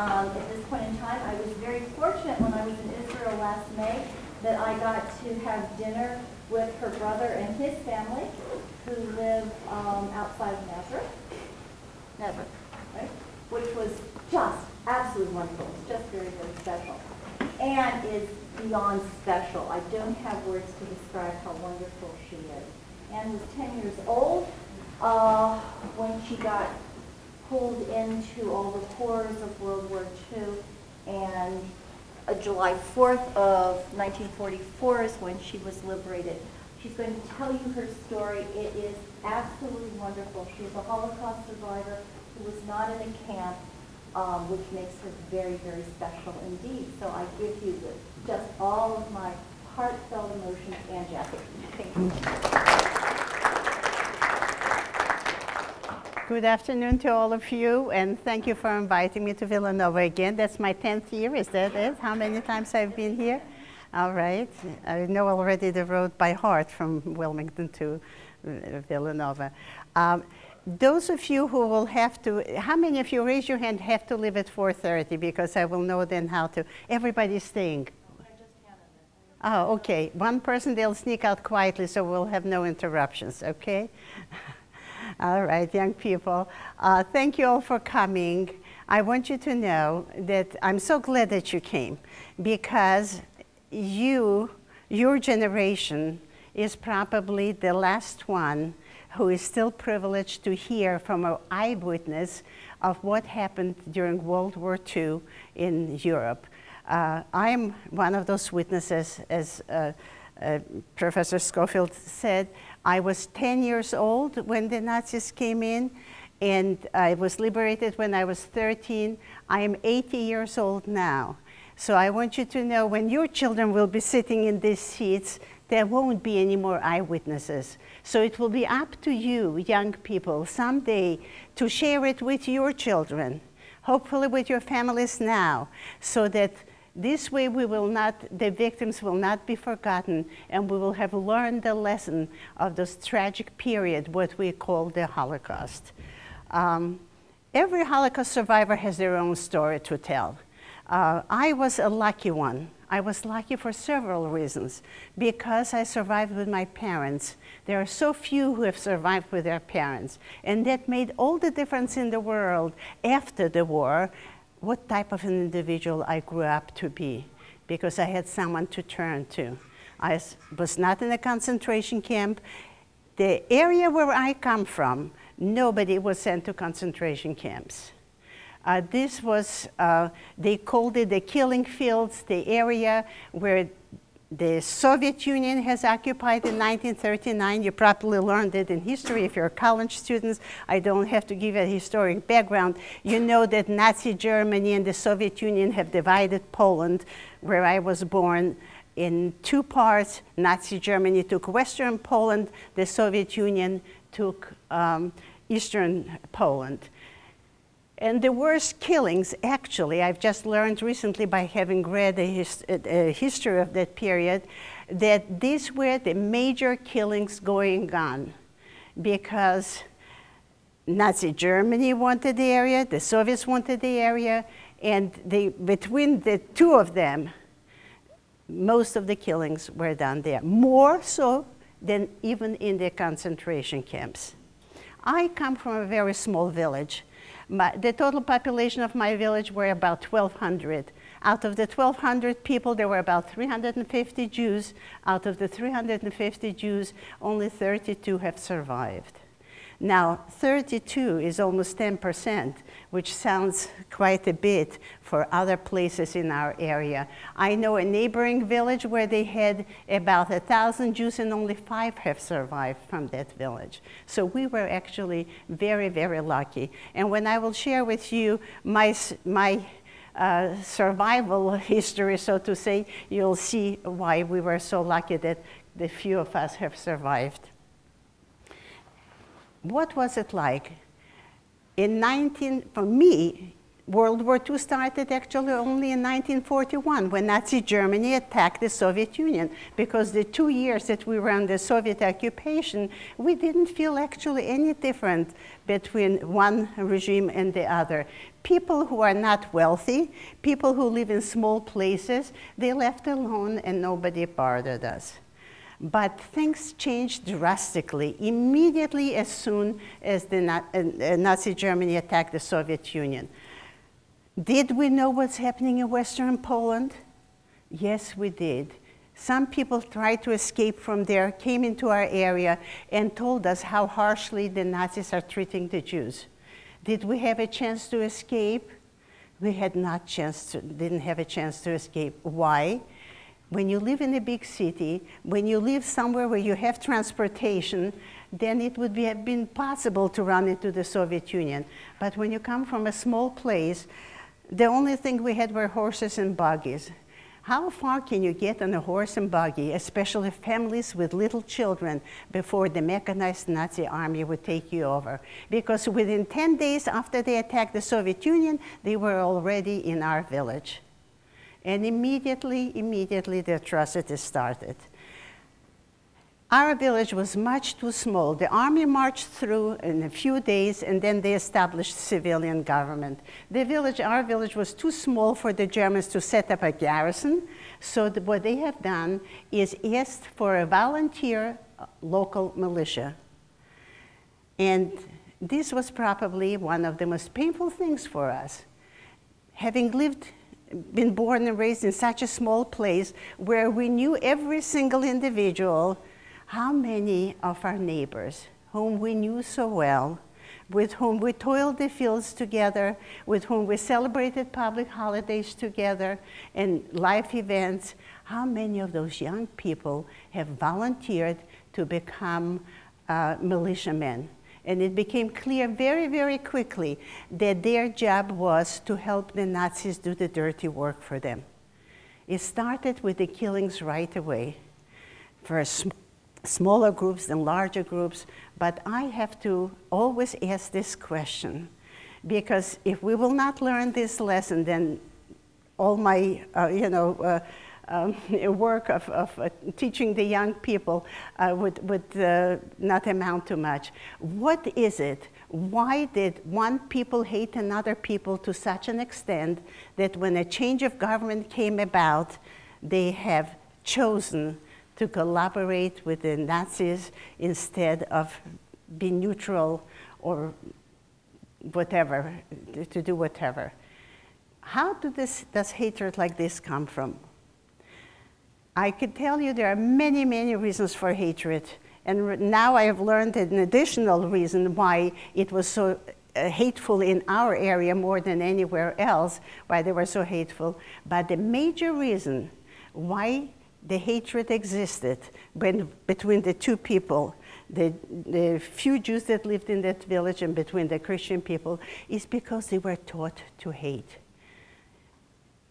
Um, at this point in time, I was very fortunate when I was in Israel last May that I got to have dinner with her brother and his family who live um, outside of Nazareth. Nazareth, right? Which was just absolutely wonderful. It's just very, very special. Ann is beyond special. I don't have words to describe how wonderful she is. Ann was 10 years old uh, when she got pulled into all the horrors of World War II. And uh, July 4th of 1944 is when she was liberated. She's going to tell you her story. It is absolutely wonderful. She's a Holocaust survivor who was not in a camp, um, which makes her very, very special indeed. So I give you the, just all of my heartfelt emotions and Jackie. Thank you. Good afternoon to all of you, and thank you for inviting me to Villanova again. That's my 10th year, is that it? How many times I've been here? All right. I know already the road by heart from Wilmington to uh, Villanova. Um, those of you who will have to, how many of you, raise your hand, have to leave at 4.30 because I will know then how to, everybody's staying. Oh, okay. One person, they'll sneak out quietly so we'll have no interruptions, okay? All right, young people. Uh, thank you all for coming. I want you to know that I'm so glad that you came because you, your generation, is probably the last one who is still privileged to hear from an eyewitness of what happened during World War II in Europe. Uh, I'm one of those witnesses, as uh, uh, Professor Schofield said. I was 10 years old when the Nazis came in, and I was liberated when I was 13. I am 80 years old now. So I want you to know when your children will be sitting in these seats, there won't be any more eyewitnesses. So it will be up to you, young people, someday to share it with your children, hopefully with your families now, so that this way we will not, the victims will not be forgotten and we will have learned the lesson of this tragic period, what we call the Holocaust. Um, every Holocaust survivor has their own story to tell. Uh, I was a lucky one. I was lucky for several reasons. Because I survived with my parents. There are so few who have survived with their parents. And that made all the difference in the world after the war what type of an individual I grew up to be because I had someone to turn to. I was not in a concentration camp. The area where I come from, nobody was sent to concentration camps. Uh, this was, uh, they called it the killing fields, the area where the Soviet Union has occupied in 1939. You probably learned it in history if you're college students. I don't have to give a historic background. You know that Nazi Germany and the Soviet Union have divided Poland, where I was born, in two parts. Nazi Germany took Western Poland, the Soviet Union took um, Eastern Poland. And the worst killings, actually, I've just learned recently by having read a, a, uh, history of that period, that these were the major killings going on because Nazi Germany wanted the area, the Soviets wanted the area, and they, between the two of them, most of the killings were done there, more so than even in the concentration camps. I come from a very small village my, the total population of my village were about 1,200. Out of the 1,200 people, there were about 350 Jews. Out of the 350 Jews, only 32 have survived. Now, 32 is almost 10%, which sounds quite a bit for other places in our area. I know a neighboring village where they had about 1,000 Jews and only five have survived from that village. So we were actually very, very lucky. And when I will share with you my, my uh, survival history, so to say, you'll see why we were so lucky that the few of us have survived what was it like? In 19, for me, World War II started actually only in 1941 when Nazi Germany attacked the Soviet Union because the two years that we were under Soviet occupation, we didn't feel actually any different between one regime and the other. People who are not wealthy, people who live in small places, they left alone and nobody bothered us. But things changed drastically immediately as soon as the uh, Nazi Germany attacked the Soviet Union. Did we know what's happening in Western Poland? Yes, we did. Some people tried to escape from there, came into our area, and told us how harshly the Nazis are treating the Jews. Did we have a chance to escape? We had not chance to, didn't have a chance to escape. Why? When you live in a big city, when you live somewhere where you have transportation, then it would be, have been possible to run into the Soviet Union. But when you come from a small place, the only thing we had were horses and buggies. How far can you get on a horse and buggy, especially families with little children, before the mechanized Nazi army would take you over? Because within 10 days after they attacked the Soviet Union, they were already in our village. And immediately, immediately the atrocities started. Our village was much too small. The army marched through in a few days and then they established civilian government. The village, our village was too small for the Germans to set up a garrison. So the, what they have done is asked for a volunteer uh, local militia. And this was probably one of the most painful things for us. Having lived been born and raised in such a small place where we knew every single individual, how many of our neighbors, whom we knew so well, with whom we toiled the fields together, with whom we celebrated public holidays together and life events, how many of those young people have volunteered to become uh, militiamen? And it became clear very, very quickly that their job was to help the Nazis do the dirty work for them. It started with the killings right away. First, smaller groups and larger groups, but I have to always ask this question because if we will not learn this lesson, then all my, uh, you know, uh, um, work of, of uh, teaching the young people uh, would, would uh, not amount to much. What is it? Why did one people hate another people to such an extent that when a change of government came about, they have chosen to collaborate with the Nazis instead of be neutral or whatever, to do whatever. How do this, does hatred like this come from? I could tell you there are many, many reasons for hatred. And now I have learned an additional reason why it was so uh, hateful in our area more than anywhere else, why they were so hateful. But the major reason why the hatred existed when, between the two people, the, the few Jews that lived in that village and between the Christian people, is because they were taught to hate.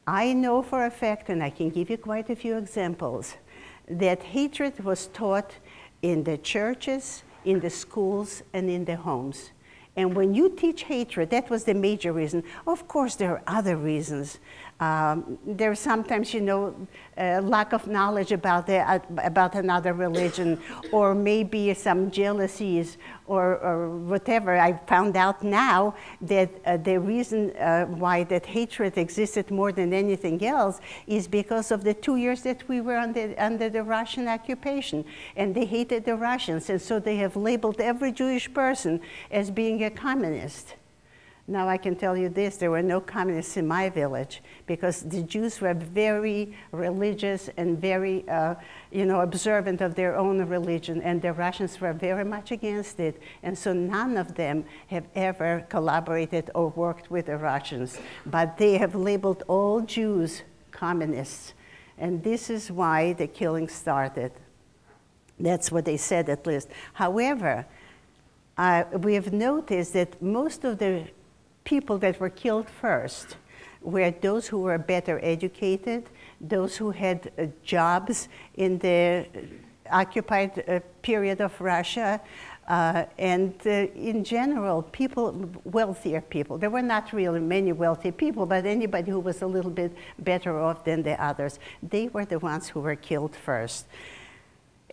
I know for a fact, and I can give you quite a few examples, that hatred was taught in the churches, in the schools, and in the homes. And when you teach hatred, that was the major reason. Of course, there are other reasons. Um, there's sometimes, you know, uh, lack of knowledge about, the, uh, about another religion, or maybe some jealousies, or, or whatever. I found out now that uh, the reason uh, why that hatred existed more than anything else is because of the two years that we were under, under the Russian occupation, and they hated the Russians, and so they have labeled every Jewish person as being a communist. Now I can tell you this, there were no communists in my village because the Jews were very religious and very, uh, you know, observant of their own religion and the Russians were very much against it. And so none of them have ever collaborated or worked with the Russians, but they have labeled all Jews communists. And this is why the killing started. That's what they said at least. However, uh, we have noticed that most of the people that were killed first were those who were better educated, those who had uh, jobs in the occupied uh, period of Russia, Uh, and uh, in general, people, wealthier people, there were not really many wealthy people, but anybody who was a little bit better off than the others, they were the ones who were killed first.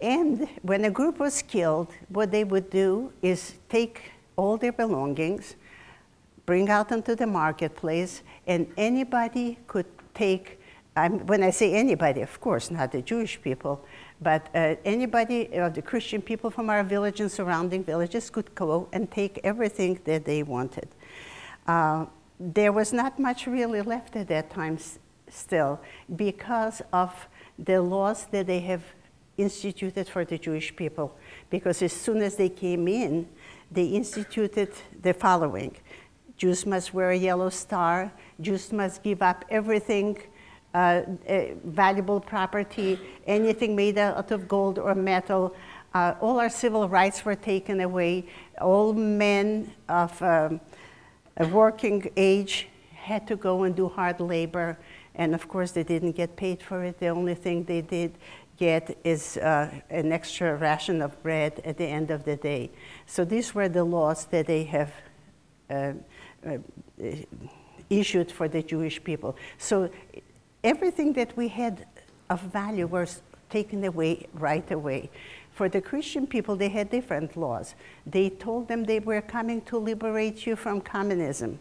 And when a group was killed, what they would do is take all their belongings, bring out into the marketplace, and anybody could take, um, when I say anybody, of course, not the Jewish people, but uh, anybody, uh, the Christian people from our village and surrounding villages could go and take everything that they wanted. Uh, there was not much really left at that time still because of the laws that they have instituted for the Jewish people. Because as soon as they came in, they instituted the following Jews must wear a yellow star, Jews must give up everything. Uh, uh, valuable property, anything made out of gold or metal. Uh, all our civil rights were taken away. All men of um, a working age had to go and do hard labor, and of course, they didn't get paid for it. The only thing they did get is uh, an extra ration of bread at the end of the day. So these were the laws that they have uh, issued for the Jewish people. So everything that we had of value was taken away right away. For the Christian people, they had different laws. They told them they were coming to liberate you from communism.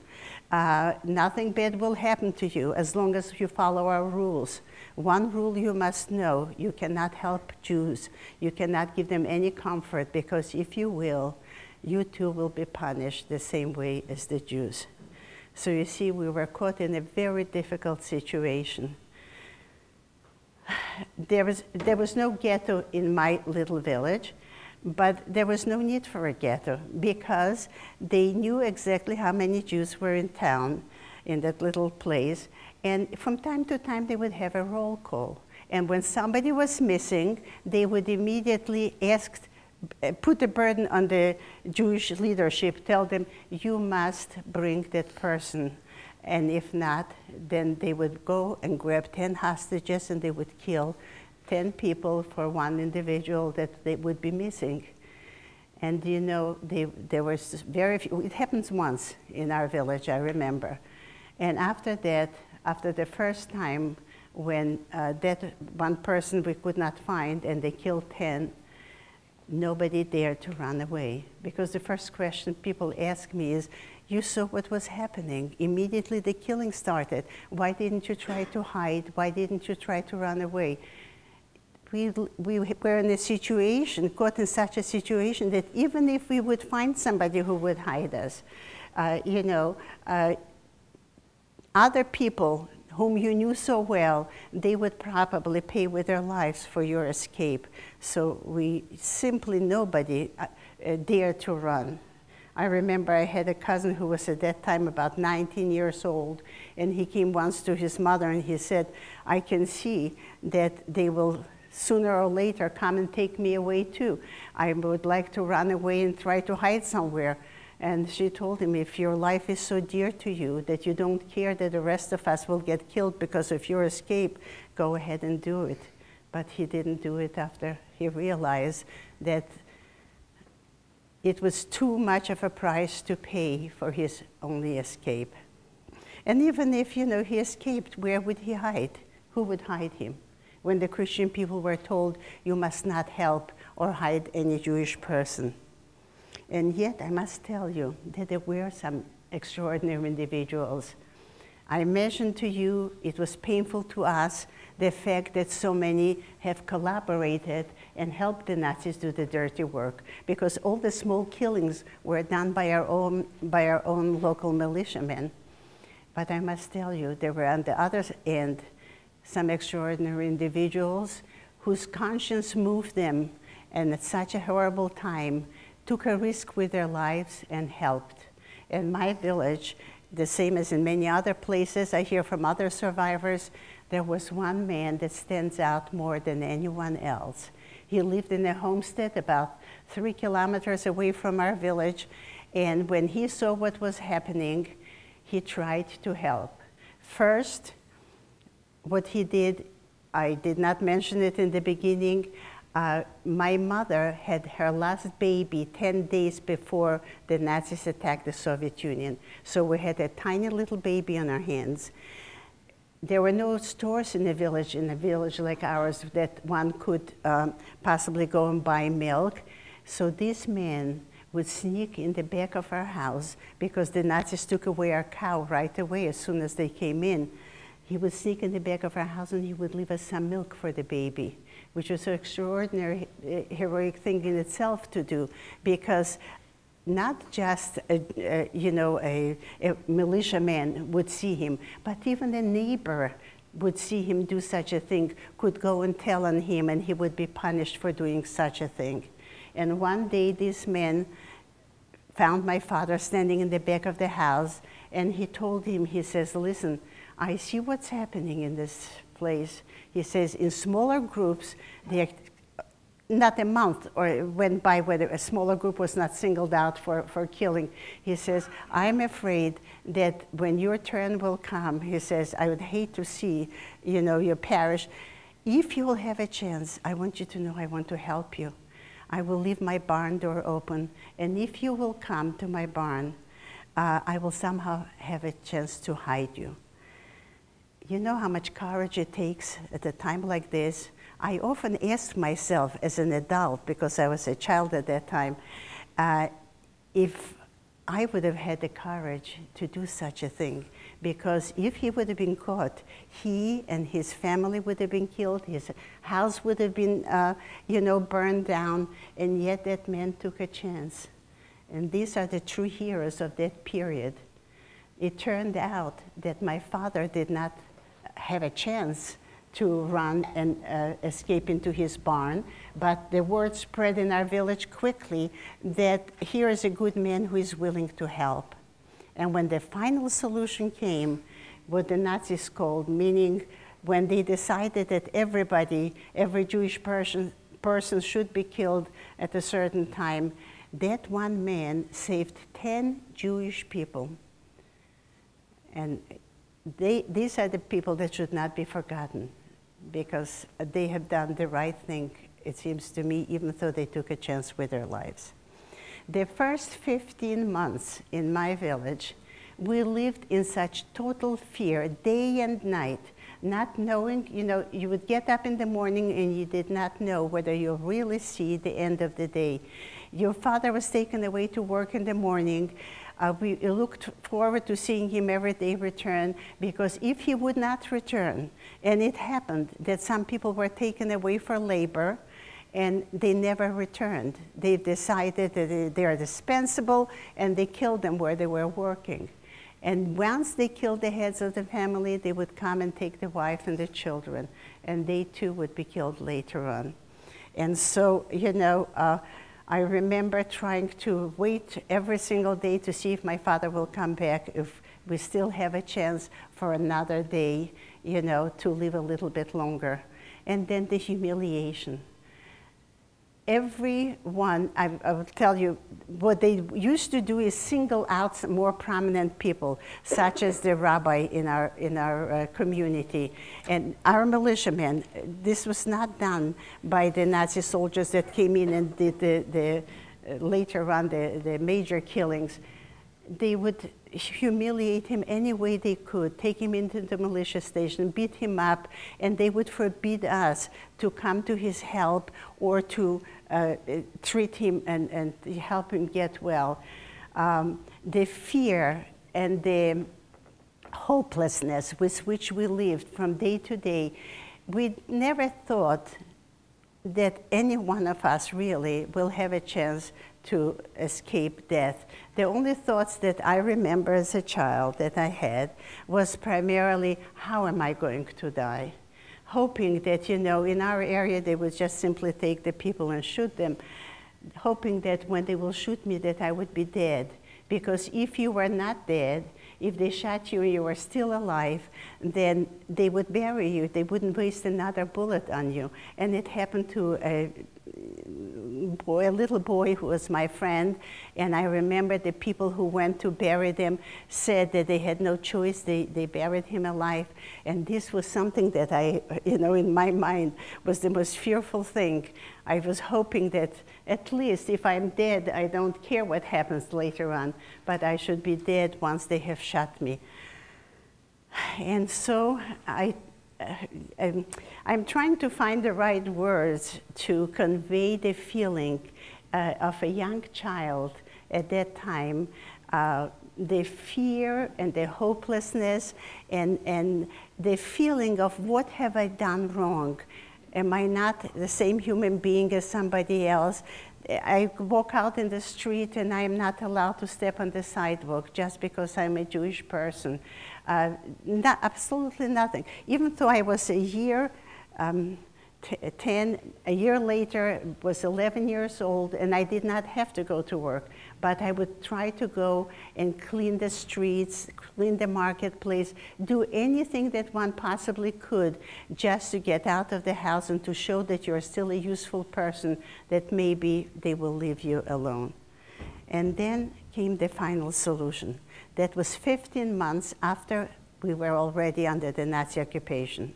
Uh, nothing bad will happen to you as long as you follow our rules. One rule you must know you cannot help Jews. You cannot give them any comfort because if you will, you too will be punished the same way as the Jews. So you see, we were caught in a very difficult situation. There was, there was no ghetto in my little village, but there was no need for a ghetto because they knew exactly how many Jews were in town in that little place. And from time to time, they would have a roll call. And when somebody was missing, they would immediately ask put the burden on the Jewish leadership, tell them, you must bring that person. And if not, then they would go and grab 10 hostages and they would kill 10 people for one individual that they would be missing. And you know, they, there was very few, it happens once in our village, I remember. And after that, after the first time when uh, that one person we could not find and they killed 10, nobody dared to run away. Because the first question people ask me is you saw what was happening. Immediately the killing started. Why didn't you try to hide? Why didn't you try to run away? We, we were in a situation caught in such a situation that even if we would find somebody who would hide us uh, you know uh, other people whom you knew so well, they would probably pay with their lives for your escape. So we simply, nobody uh, uh, dared to run. I remember I had a cousin who was at that time about 19 years old, and he came once to his mother and he said, I can see that they will sooner or later come and take me away too. I would like to run away and try to hide somewhere. And she told him, if your life is so dear to you that you don't care that the rest of us will get killed because of your escape, go ahead and do it. But he didn't do it after he realized that it was too much of a price to pay for his only escape. And even if, you know, he escaped, where would he hide? Who would hide him? When the Christian people were told, you must not help or hide any Jewish person. And yet, I must tell you that there were some extraordinary individuals. I mentioned to you, it was painful to us, the fact that so many have collaborated and helped the Nazis do the dirty work, because all the small killings were done by our own, by our own local militiamen. But I must tell you, there were on the other end some extraordinary individuals whose conscience moved them, and at such a horrible time, took a risk with their lives and helped. In my village, the same as in many other places, I hear from other survivors, there was one man that stands out more than anyone else. He lived in a homestead about three kilometers away from our village, and when he saw what was happening, he tried to help. First, what he did, I did not mention it in the beginning, uh, my mother had her last baby 10 days before the Nazis attacked the Soviet Union. So we had a tiny little baby on our hands. There were no stores in the village, in a village like ours, that one could um, possibly go and buy milk. So this man would sneak in the back of our house because the Nazis took away our cow right away as soon as they came in. He would sneak in the back of our house and he would leave us some milk for the baby, which was an extraordinary, heroic thing in itself to do because not just a, a, you know a, a militiaman would see him, but even a neighbor would see him do such a thing, could go and tell on him, and he would be punished for doing such a thing. And one day, this man found my father standing in the back of the house, and he told him, he says, Listen, I see what's happening in this place. He says, in smaller groups, not a month or went by whether a smaller group was not singled out for, for killing. He says, I'm afraid that when your turn will come, he says, I would hate to see, you know, your parish. If you will have a chance, I want you to know I want to help you. I will leave my barn door open, and if you will come to my barn, uh, I will somehow have a chance to hide you. You know how much courage it takes at a time like this? I often ask myself as an adult, because I was a child at that time, uh, if I would have had the courage to do such a thing. Because if he would have been caught, he and his family would have been killed, his house would have been, uh, you know, burned down, and yet that man took a chance. And these are the true heroes of that period. It turned out that my father did not have a chance to run and uh, escape into his barn. But the word spread in our village quickly that here is a good man who is willing to help. And when the final solution came, what the Nazis called, meaning when they decided that everybody, every Jewish person, person should be killed at a certain time, that one man saved 10 Jewish people. And they, these are the people that should not be forgotten because they have done the right thing, it seems to me, even though they took a chance with their lives. The first 15 months in my village, we lived in such total fear, day and night, not knowing, you know, you would get up in the morning and you did not know whether you'll really see the end of the day. Your father was taken away to work in the morning. Uh, we looked forward to seeing him every day return because if he would not return, and it happened that some people were taken away for labor and they never returned. They decided that they are dispensable and they killed them where they were working. And once they killed the heads of the family, they would come and take the wife and the children, and they too would be killed later on. And so, you know, uh, I remember trying to wait every single day to see if my father will come back, if we still have a chance for another day, you know, to live a little bit longer. And then the humiliation. Everyone, I, I will tell you, what they used to do is single out some more prominent people, such as the rabbi in our, in our uh, community and our militiamen. This was not done by the Nazi soldiers that came in and did the, the uh, later on the, the major killings. They would humiliate him any way they could, take him into the militia station, beat him up, and they would forbid us to come to his help or to uh, treat him and, and help him get well. Um, the fear and the hopelessness with which we lived from day to day, we never thought that any one of us really will have a chance to escape death. The only thoughts that I remember as a child that I had was primarily, how am I going to die? hoping that, you know, in our area they would just simply take the people and shoot them, hoping that when they will shoot me that I would be dead. Because if you were not dead, if they shot you and you were still alive, then they would bury you. They wouldn't waste another bullet on you. And it happened to a, boy, a little boy who was my friend, and I remember the people who went to bury them said that they had no choice. They, they buried him alive, and this was something that I, you know, in my mind was the most fearful thing. I was hoping that at least if I'm dead, I don't care what happens later on, but I should be dead once they have shot me. And so I I'm, I'm, trying to find the right words to convey the feeling uh, of a young child at that time, uh, the fear and the hopelessness and, and the feeling of what have I done wrong? Am I not the same human being as somebody else? I walk out in the street and I am not allowed to step on the sidewalk just because I'm a Jewish person. Uh, not, absolutely nothing. Even though I was a year, um, 10, a year later, was 11 years old, and I did not have to go to work, but I would try to go and clean the streets, clean the marketplace, do anything that one possibly could just to get out of the house and to show that you're still a useful person, that maybe they will leave you alone. And then came the final solution. That was 15 months after we were already under the Nazi occupation.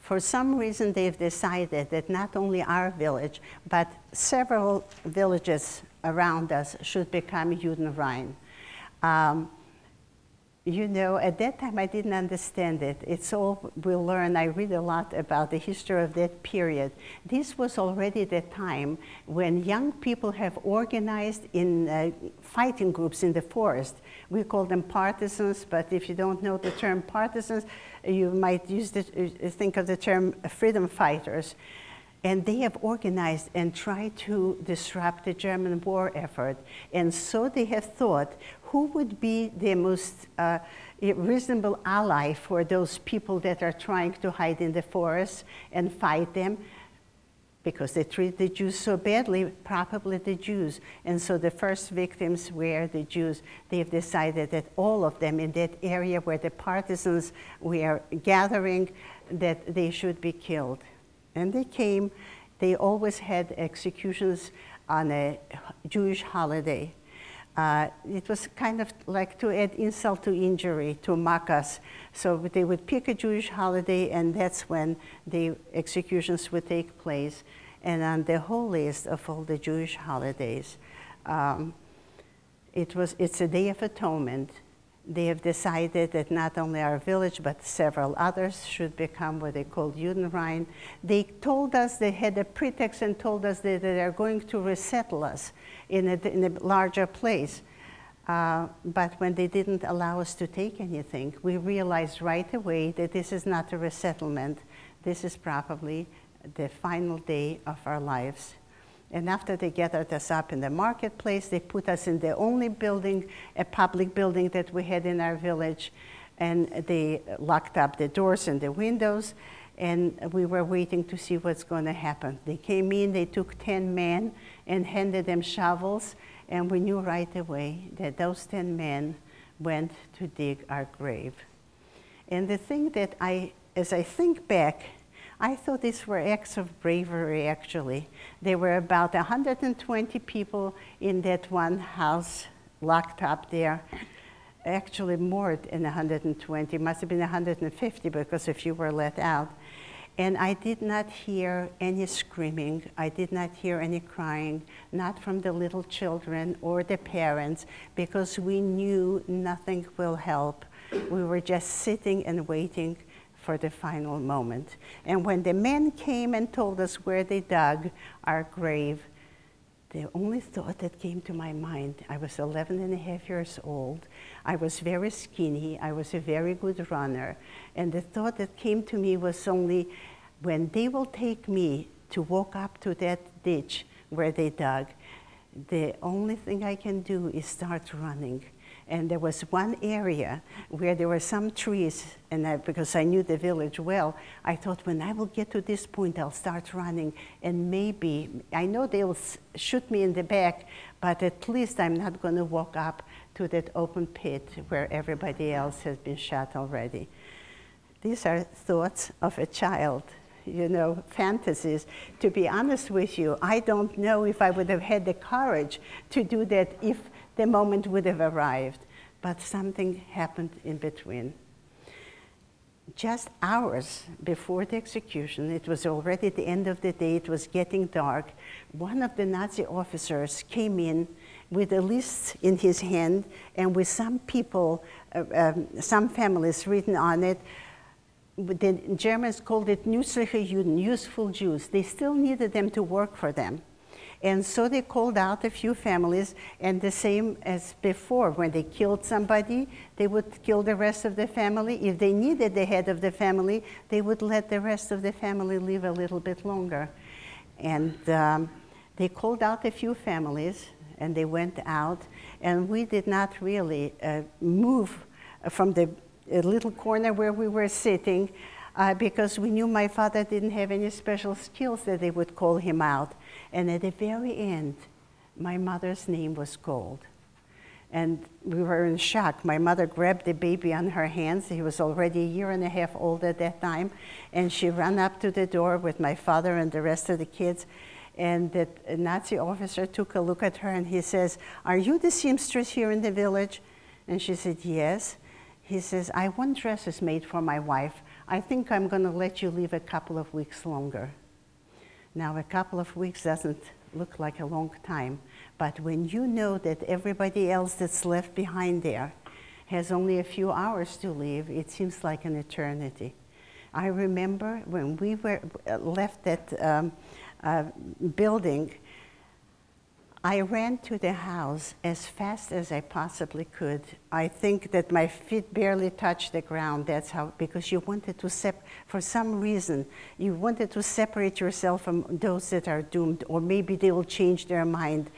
For some reason, they've decided that not only our village, but several villages around us should become Judenrein. Um, you know, at that time I didn't understand it. It's all we learn. I read a lot about the history of that period. This was already the time when young people have organized in uh, fighting groups in the forest. We call them partisans, but if you don't know the term partisans, you might use the, uh, think of the term freedom fighters. And they have organized and tried to disrupt the German war effort. And so they have thought who would be the most uh, reasonable ally for those people that are trying to hide in the forest and fight them? Because they treat the Jews so badly, probably the Jews. And so the first victims were the Jews. They've decided that all of them in that area where the partisans were gathering, that they should be killed. And they came, they always had executions on a Jewish holiday. Uh, it was kind of like to add insult to injury, to mock us. So they would pick a Jewish holiday, and that's when the executions would take place. And on the holiest of all the Jewish holidays, um, it was, it's a day of atonement. They have decided that not only our village, but several others should become what they called Judenrein. They told us, they had a pretext and told us that they are going to resettle us in a, in a larger place. Uh, but when they didn't allow us to take anything, we realized right away that this is not a resettlement. This is probably the final day of our lives. And after they gathered us up in the marketplace, they put us in the only building, a public building that we had in our village, and they locked up the doors and the windows, and we were waiting to see what's going to happen. They came in, they took 10 men and handed them shovels, and we knew right away that those 10 men went to dig our grave. And the thing that I, as I think back, I thought these were acts of bravery, actually. There were about 120 people in that one house locked up there. Actually, more than 120, must have been 150 because a few were let out. And I did not hear any screaming. I did not hear any crying, not from the little children or the parents, because we knew nothing will help. We were just sitting and waiting for the final moment. And when the men came and told us where they dug our grave, the only thought that came to my mind, I was 11 and a half years old. I was very skinny. I was a very good runner. And the thought that came to me was only when they will take me to walk up to that ditch where they dug, the only thing I can do is start running and there was one area where there were some trees, and I, because I knew the village well, I thought when I will get to this point, I'll start running, and maybe, I know they'll shoot me in the back, but at least I'm not going to walk up to that open pit where everybody else has been shot already. These are thoughts of a child you know, fantasies. To be honest with you, I don't know if I would have had the courage to do that if the moment would have arrived. But something happened in between. Just hours before the execution, it was already the end of the day, it was getting dark. One of the Nazi officers came in with a list in his hand and with some people, uh, um, some families written on it. The Germans called it Nützliche Juden, useful Jews. They still needed them to work for them. And so they called out a few families, and the same as before, when they killed somebody, they would kill the rest of the family. If they needed the head of the family, they would let the rest of the family live a little bit longer. And um, they called out a few families, and they went out, and we did not really uh, move from the little corner where we were sitting uh, because we knew my father didn't have any special skills that they would call him out. And at the very end, my mother's name was called. And we were in shock. My mother grabbed the baby on her hands. He was already a year and a half old at that time. And she ran up to the door with my father and the rest of the kids. And the Nazi officer took a look at her and he says, Are you the seamstress here in the village? And she said, Yes. He says, I want dresses made for my wife. I think I'm going to let you leave a couple of weeks longer. Now, a couple of weeks doesn't look like a long time, but when you know that everybody else that's left behind there has only a few hours to live, it seems like an eternity. I remember when we were uh, left that um, uh, building, I ran to the house as fast as I possibly could. I think that my feet barely touched the ground. That's how, because you wanted to sep, for some reason, you wanted to separate yourself from those that are doomed, or maybe they will change their mind.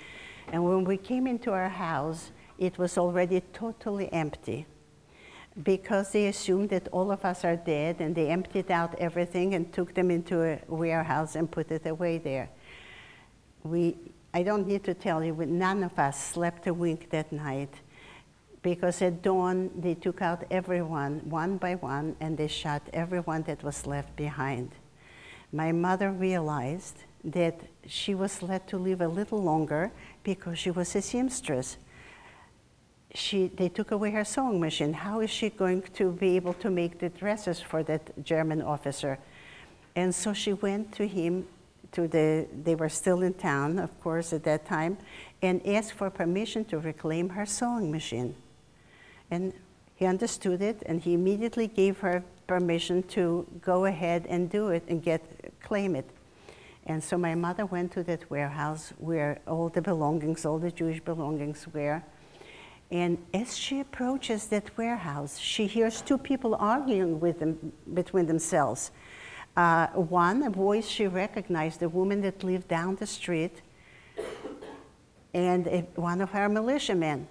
And when we came into our house, it was already totally empty because they assumed that all of us are dead and they emptied out everything and took them into a warehouse and put it away there. We I don't need to tell you, none of us slept a wink that night because at dawn they took out everyone one by one and they shot everyone that was left behind. My mother realized that she was let to live a little longer because she was a seamstress. She, they took away her sewing machine. How is she going to be able to make the dresses for that German officer? And so she went to him to the, they were still in town, of course, at that time, and asked for permission to reclaim her sewing machine. And he understood it, and he immediately gave her permission to go ahead and do it and get claim it. And so my mother went to that warehouse where all the belongings, all the Jewish belongings were. And as she approaches that warehouse, she hears two people arguing with them, between themselves. Uh, one, a voice she recognized, a woman that lived down the street, and a, one of her militiamen.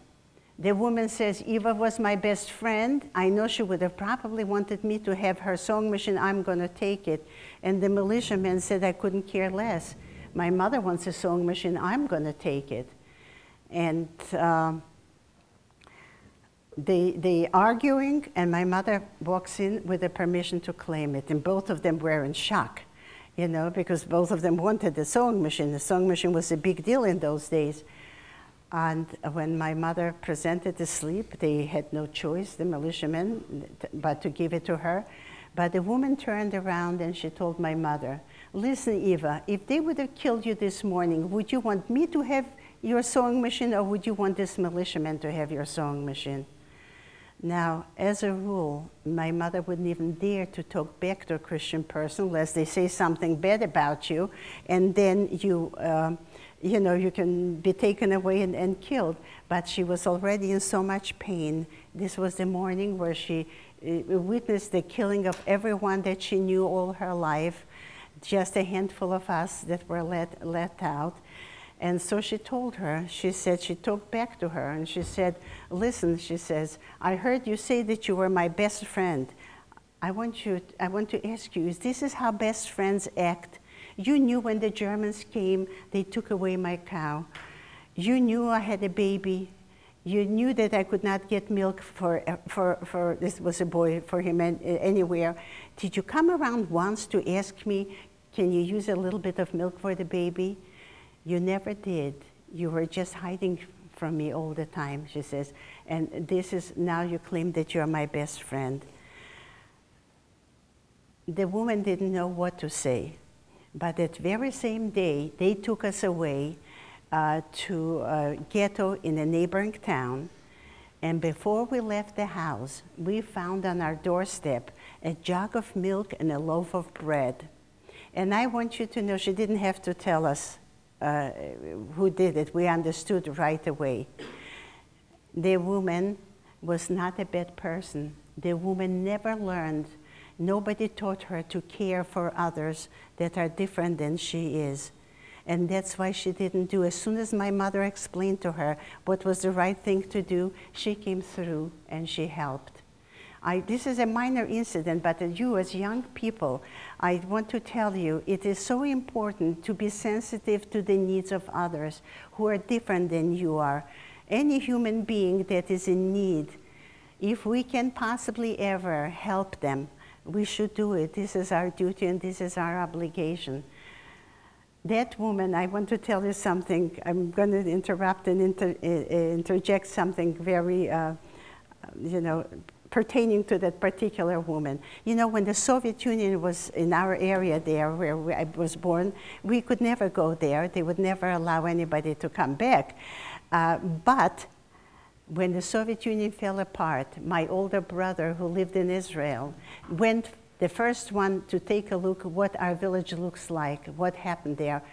The woman says, Eva was my best friend. I know she would have probably wanted me to have her sewing machine. I'm going to take it. And the militiaman said, I couldn't care less. My mother wants a sewing machine. I'm going to take it. And um, they, they arguing, and my mother walks in with the permission to claim it, and both of them were in shock, you know, because both of them wanted the sewing machine. The sewing machine was a big deal in those days. And when my mother presented the slip, they had no choice, the militiamen, but to give it to her. But the woman turned around and she told my mother, Listen, Eva, if they would have killed you this morning, would you want me to have your sewing machine or would you want this militiaman to have your sewing machine? Now, as a rule, my mother wouldn't even dare to talk back to a Christian person unless they say something bad about you, and then you, uh, you know, you can be taken away and, and killed. But she was already in so much pain. This was the morning where she uh, witnessed the killing of everyone that she knew all her life, just a handful of us that were let, let out. And so she told her, she said, she talked back to her and she said, Listen, she says, I heard you say that you were my best friend. I want, you, I want to ask you, is this is how best friends act? You knew when the Germans came, they took away my cow. You knew I had a baby, You knew that I could not get milk for, for, for this was a boy, for him an- anywhere. Did you come around once to ask me, can you use a little bit of milk for the baby? You never did. You were just hiding from me all the time, she says. And this is now you claim that you're my best friend. The woman didn't know what to say. But that very same day, they took us away uh, to a ghetto in a neighboring town. And before we left the house, we found on our doorstep a jug of milk and a loaf of bread. And I want you to know she didn't have to tell us uh, who did it. We understood right away. The woman was not a bad person. The woman never learned, nobody taught her to care for others that are different than she is. And that's why she didn't do. As soon as my mother explained to her what was the right thing to do, she came through and she helped. I, this is a minor incident, but you, as young people, I want to tell you it is so important to be sensitive to the needs of others who are different than you are. Any human being that is in need, if we can possibly ever help them, we should do it. This is our duty and this is our obligation. That woman, I want to tell you something. I'm going to interrupt and inter, uh, interject something very, uh, you know, pertaining to that particular woman. You know, when the Soviet Union was in our area there where I was born, we could never go there. They would never allow anybody to come back. Uh, but when the Soviet Union fell apart, my older brother, who lived in Israel, went the first one to take a look what our village looks like, what happened there.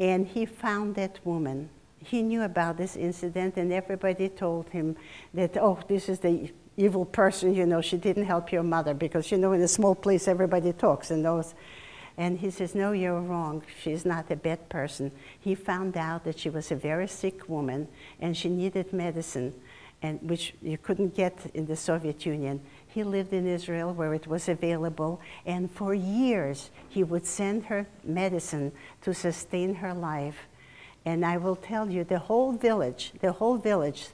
And he found that woman. He knew about this incident, and everybody told him that, oh, this is the evil person, you know, she didn't help your mother because, you know, in a small place, everybody talks and knows. And he says, No, you're wrong. She's not a bad person. He found out that she was a very sick woman and she needed medicine, and, which you couldn't get in the Soviet Union. He lived in Israel where it was available, and for years he would send her medicine to sustain her life. And I will tell you, the whole village, the whole village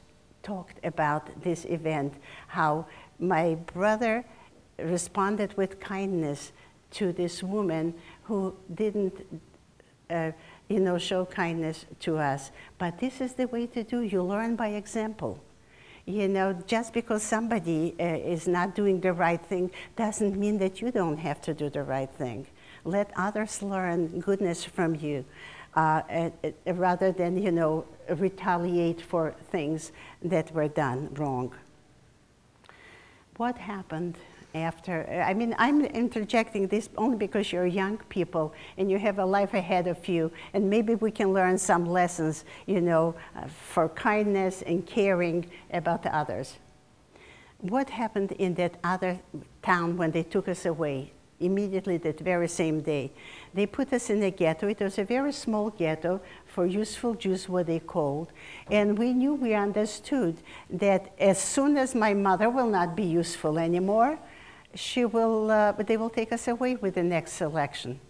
talked about this event, how my brother responded with kindness to this woman who didn't, uh, you know, show kindness to us. But this is the way to do. You learn by example. You know, just because somebody uh, is not doing the right thing doesn't mean that you don't have to do the right thing. Let others learn goodness from you. Uh, rather than you know retaliate for things that were done wrong. What happened after? I mean, I'm interjecting this only because you're young people and you have a life ahead of you, and maybe we can learn some lessons, you know, uh, for kindness and caring about others. What happened in that other town when they took us away? Immediately that very same day, they put us in a ghetto. It was a very small ghetto for useful Jews, what they called. And we knew, we understood that as soon as my mother will not be useful anymore, she will, uh, they will take us away with the next selection.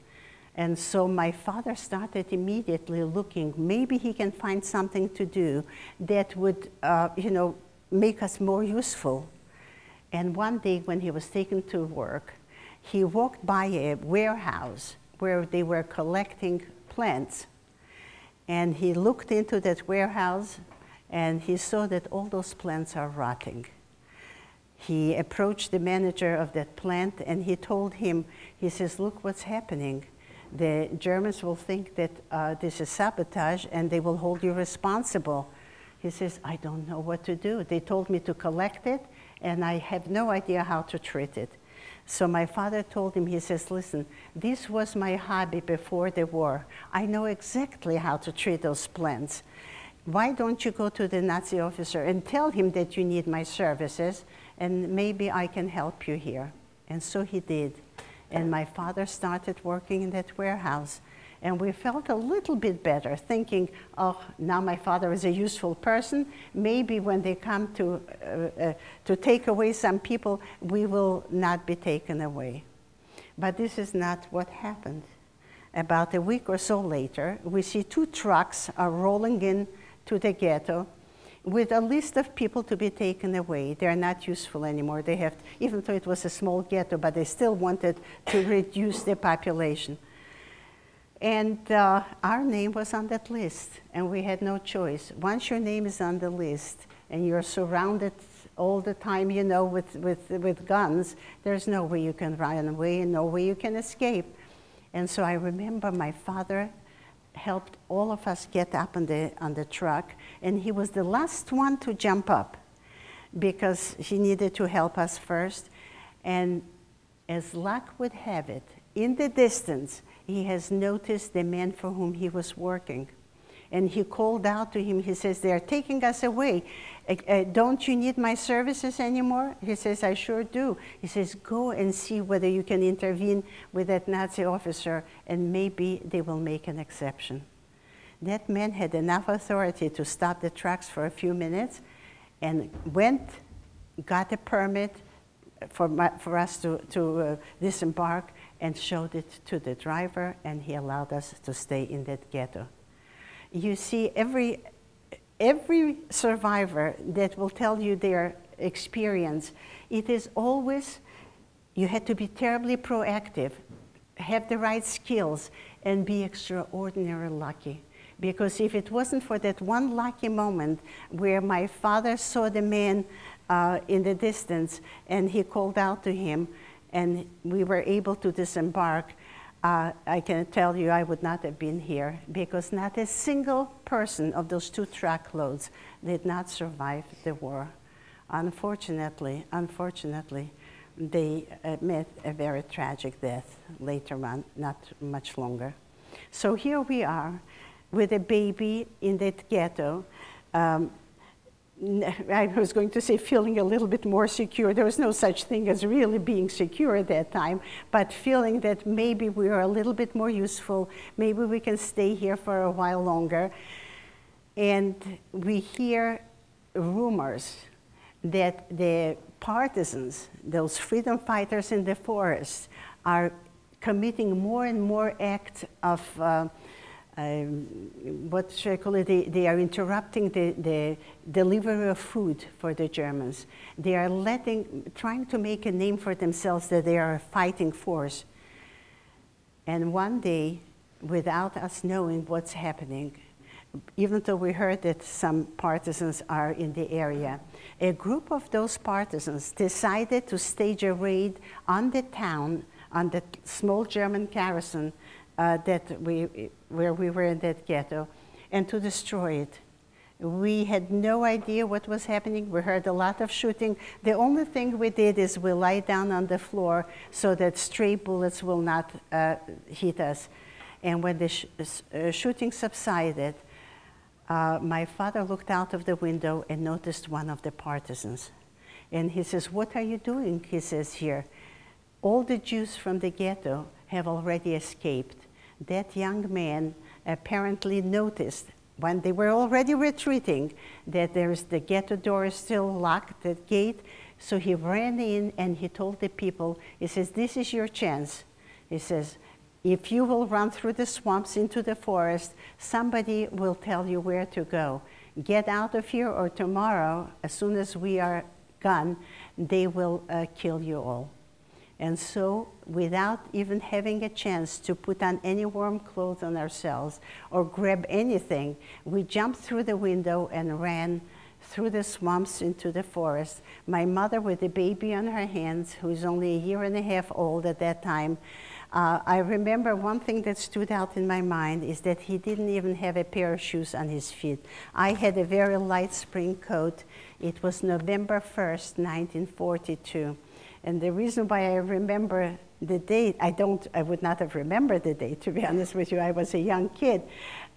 And so my father started immediately looking, maybe he can find something to do that would, uh, you know, make us more useful. And one day when he was taken to work, he walked by a warehouse where they were collecting plants and he looked into that warehouse and he saw that all those plants are rotting. He approached the manager of that plant and he told him, he says, Look what's happening. The Germans will think that uh, this is sabotage and they will hold you responsible. He says, I don't know what to do. They told me to collect it and I have no idea how to treat it. So my father told him, he says, listen, this was my hobby before the war. I know exactly how to treat those plants. Why don't you go to the Nazi officer and tell him that you need my services and maybe I can help you here? And so he did. And my father started working in that warehouse. And we felt a little bit better, thinking, oh, now my father is a useful person. Maybe when they come to, uh, uh, to take away some people, we will not be taken away. But this is not what happened. About a week or so later, we see two trucks are rolling in to the ghetto, with a list of people to be taken away. They're not useful anymore. They have, even though it was a small ghetto, but they still wanted to reduce the population. And uh, our name was on that list, and we had no choice. Once your name is on the list and you're surrounded all the time, you know, with, with, with guns, there's no way you can run away and no way you can escape. And so I remember my father helped all of us get up on the, on the truck, and he was the last one to jump up because he needed to help us first. And as luck would have it, in the distance, he has noticed the man for whom he was working. And he called out to him, he says, They're taking us away. Uh, uh, don't you need my services anymore? He says, I sure do. He says, Go and see whether you can intervene with that Nazi officer, and maybe they will make an exception. That man had enough authority to stop the trucks for a few minutes and went, got a permit for, my, for us to, to uh, disembark, and showed it to the driver, and he allowed us to stay in that ghetto. You see, every, every survivor that will tell you their experience, it is always you had to be terribly proactive, have the right skills, and be extraordinarily lucky. Because if it wasn't for that one lucky moment where my father saw the man uh, in the distance and he called out to him, and we were able to disembark, uh, I can tell you I would not have been here because not a single person of those two truckloads did not survive the war. Unfortunately, unfortunately, they met a very tragic death later on, not much longer. So here we are with a baby in that ghetto. Um, I was going to say feeling a little bit more secure. There was no such thing as really being secure at that time, but feeling that maybe we are a little bit more useful, maybe we can stay here for a while longer. And we hear rumors that the partisans, those freedom fighters in the forest, are committing more and more acts of. Uh, um, what should I call it? They, they are interrupting the, the delivery of food for the Germans. They are letting, trying to make a name for themselves that they are a fighting force. And one day, without us knowing what's happening, even though we heard that some partisans are in the area, a group of those partisans decided to stage a raid on the town, on the small German garrison uh, that we, where we were in that ghetto, and to destroy it. We had no idea what was happening. We heard a lot of shooting. The only thing we did is we lie down on the floor so that stray bullets will not uh, hit us. And when the sh- uh, shooting subsided, uh, my father looked out of the window and noticed one of the partisans. And he says, What are you doing? He says, Here. All the Jews from the ghetto have already escaped. That young man apparently noticed when they were already retreating that there's the ghetto door is still locked, the gate. So he ran in and he told the people, he says, This is your chance. He says, If you will run through the swamps into the forest, somebody will tell you where to go. Get out of here, or tomorrow, as soon as we are gone, they will uh, kill you all. And so, without even having a chance to put on any warm clothes on ourselves or grab anything, we jumped through the window and ran through the swamps into the forest. My mother, with a baby on her hands, who is only a year and a half old at that time, uh, I remember one thing that stood out in my mind is that he didn't even have a pair of shoes on his feet. I had a very light spring coat. It was November 1st, 1942. And the reason why I remember the date, I don't, I would not have remembered the date, to be honest with you. I was a young kid.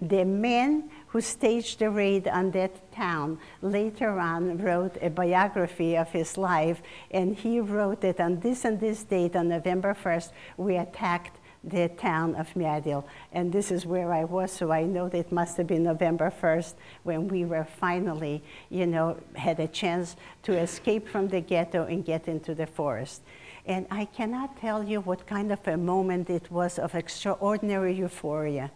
The man who staged the raid on that town later on wrote a biography of his life, and he wrote that on this and this date, on November 1st, we attacked the town of Myadel. And this is where I was, so I know that it must have been November 1st when we were finally, you know, had a chance to escape from the ghetto and get into the forest. And I cannot tell you what kind of a moment it was of extraordinary euphoria.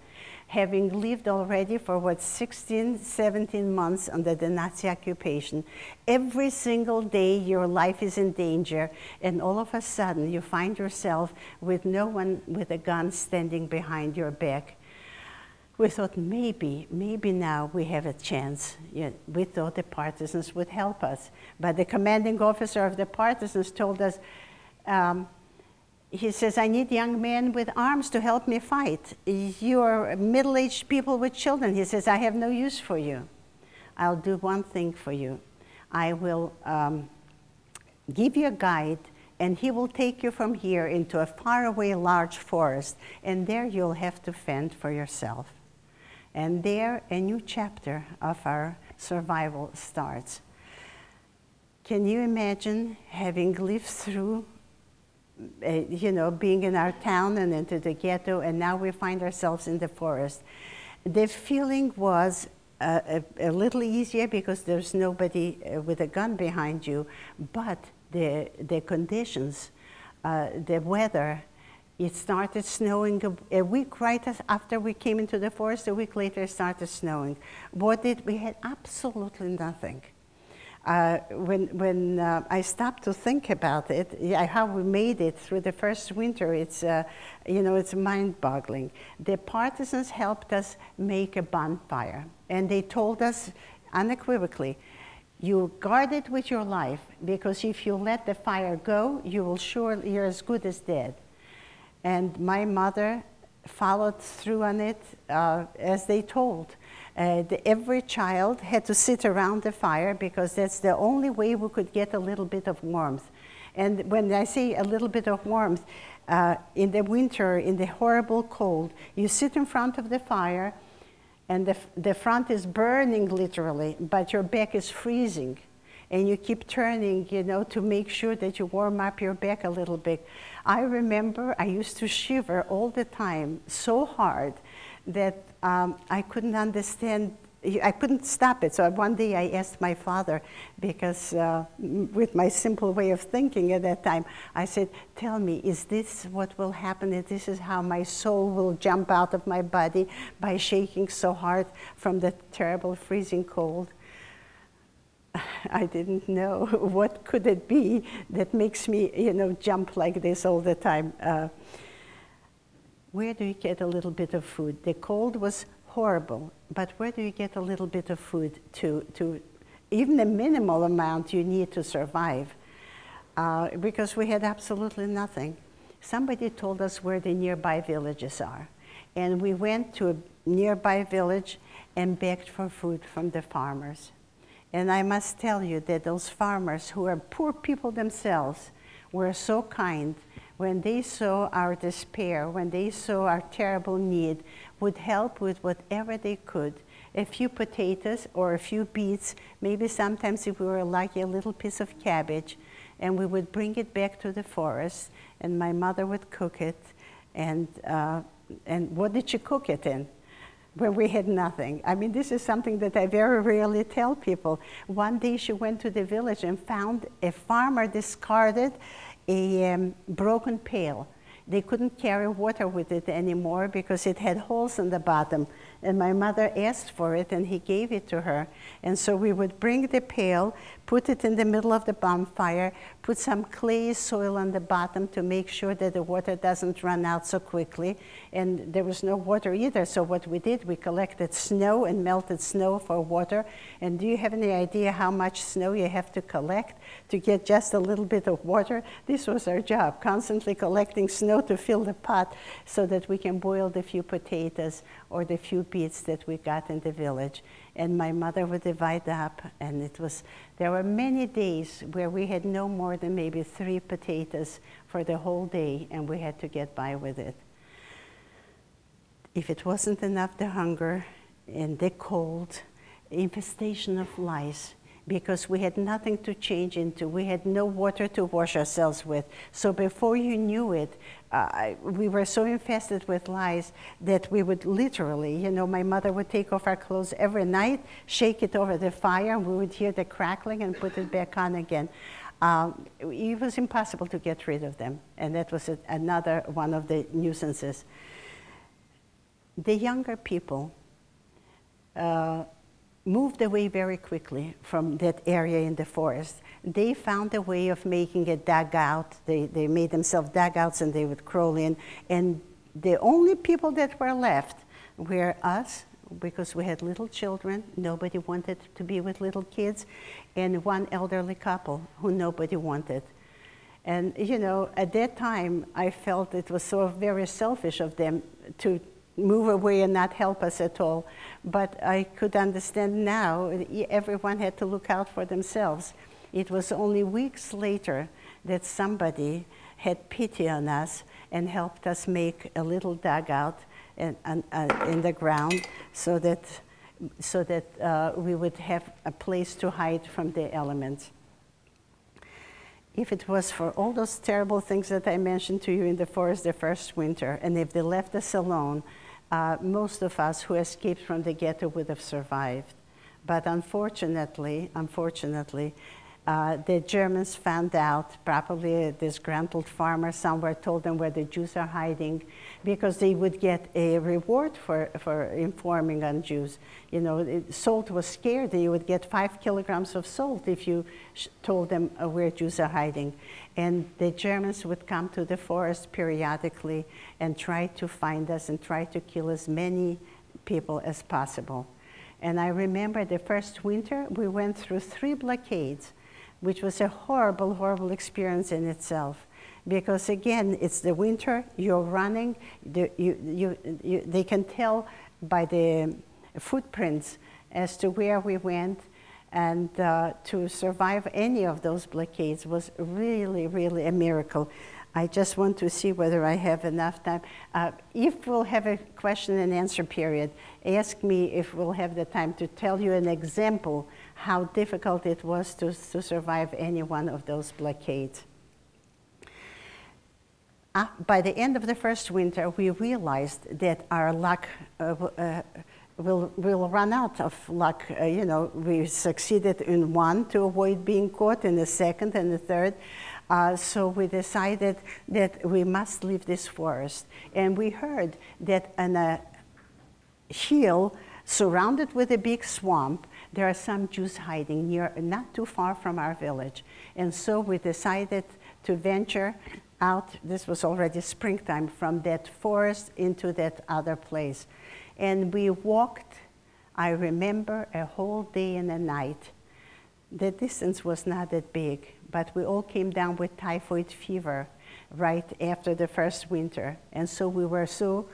Having lived already for what 16, 17 months under the Nazi occupation. Every single day your life is in danger, and all of a sudden you find yourself with no one with a gun standing behind your back. We thought maybe, maybe now we have a chance. We thought the partisans would help us. But the commanding officer of the partisans told us, um, he says, I need young men with arms to help me fight. You are middle aged people with children. He says, I have no use for you. I'll do one thing for you. I will um, give you a guide, and he will take you from here into a faraway large forest, and there you'll have to fend for yourself. And there, a new chapter of our survival starts. Can you imagine having lived through uh, you know, being in our town and into the ghetto, and now we find ourselves in the forest. The feeling was uh, a, a, little easier because there's nobody uh, with a gun behind you, but the, the conditions, uh, the weather, it started snowing a, a, week right after we came into the forest. A week later, it started snowing. What did we had absolutely nothing. Uh, when when uh, I stopped to think about it, yeah, how we made it through the first winter, it's uh, you know it's mind-boggling. The partisans helped us make a bonfire, and they told us unequivocally, "You guard it with your life, because if you let the fire go, you will surely you're as good as dead." And my mother followed through on it uh, as they told. Uh, the, every child had to sit around the fire because that's the only way we could get a little bit of warmth. And when I say a little bit of warmth, uh, in the winter, in the horrible cold, you sit in front of the fire and the, the front is burning literally, but your back is freezing. And you keep turning, you know, to make sure that you warm up your back a little bit. I remember I used to shiver all the time so hard that um, I couldn't understand. I couldn't stop it. So one day I asked my father, because uh, with my simple way of thinking at that time, I said, Tell me, is this what will happen? Is this is how my soul will jump out of my body by shaking so hard from the terrible freezing cold? I didn't know what could it be that makes me, you know, jump like this all the time. Uh, where do you get a little bit of food? The cold was horrible, but where do you get a little bit of food to, to even the minimal amount you need to survive? Uh, because we had absolutely nothing. Somebody told us where the nearby villages are. And we went to a nearby village and begged for food from the farmers. And I must tell you that those farmers, who are poor people themselves, were so kind when they saw our despair, when they saw our terrible need, would help with whatever they could. A few potatoes or a few beets, maybe sometimes if we were lucky, a little piece of cabbage, and we would bring it back to the forest, and my mother would cook it. And, uh, and what did she cook it in? Where we had nothing. I mean, this is something that I very rarely tell people. One day she went to the village and found a farmer discarded a um, broken pail. They couldn't carry water with it anymore because it had holes in the bottom. And my mother asked for it, and he gave it to her. And so we would bring the pail, put it in the middle of the bonfire, put some clay soil on the bottom to make sure that the water doesn't run out so quickly. And there was no water either. So what we did, we collected snow and melted snow for water. And do you have any idea how much snow you have to collect to get just a little bit of water? This was our job, constantly collecting snow to fill the pot so that we can boil the few potatoes or the few beets that we got in the village and my mother would divide up and it was there were many days where we had no more than maybe three potatoes for the whole day and we had to get by with it. If it wasn't enough the hunger and the cold infestation of lice because we had nothing to change into. We had no water to wash ourselves with. So before you knew it, uh, we were so infested with lice that we would literally, you know, my mother would take off our clothes every night, shake it over the fire, and we would hear the crackling and put it back on again. Um, it was impossible to get rid of them, and that was a, another one of the nuisances. the younger people uh, moved away very quickly from that area in the forest. They found a way of making a dugout. They, they made themselves dugouts and they would crawl in. And the only people that were left were us, because we had little children. Nobody wanted to be with little kids. And one elderly couple who nobody wanted. And, you know, at that time, I felt it was so very selfish of them to move away and not help us at all. But I could understand now, everyone had to look out for themselves. It was only weeks later that somebody had pity on us and helped us make a little dugout in, uh, in the ground so that, so that uh, we would have a place to hide from the elements. If it was for all those terrible things that I mentioned to you in the forest the first winter, and if they left us alone, uh, most of us who escaped from the ghetto would have survived. But unfortunately, unfortunately, uh, the Germans found out, probably a disgruntled farmer somewhere told them where the Jews are hiding, because they would get a reward for, for informing on Jews. You know, it, salt was scared. You would get five kilograms of salt if you told them uh, where Jews are hiding. And the Germans would come to the forest periodically and try to find us and try to kill as many people as possible. And I remember the first winter, we went through three blockades which was a horrible, horrible experience in itself. Because again, it's the winter, you're running, the, you, you, you, they can tell by the footprints as to where we went, and uh, to survive any of those blockades was really, really a miracle. I just want to see whether I have enough time. Uh, if we'll have a question and answer period, ask me if we'll have the time to tell you an example how difficult it was to, to survive any one of those blockades. Uh, by the end of the first winter, we realized that our luck uh, uh, will, will run out of luck. Uh, you know, we succeeded in one to avoid being caught, in the second and the third. Uh, so we decided that we must leave this forest. And we heard that on a hill surrounded with a big swamp, there are some Jews hiding near, not too far from our village. And so we decided to venture out, this was already springtime, from that forest into that other place. And we walked, I remember, a whole day and a night. The distance was not that big, but we all came down with typhoid fever right after the first winter. And so we were so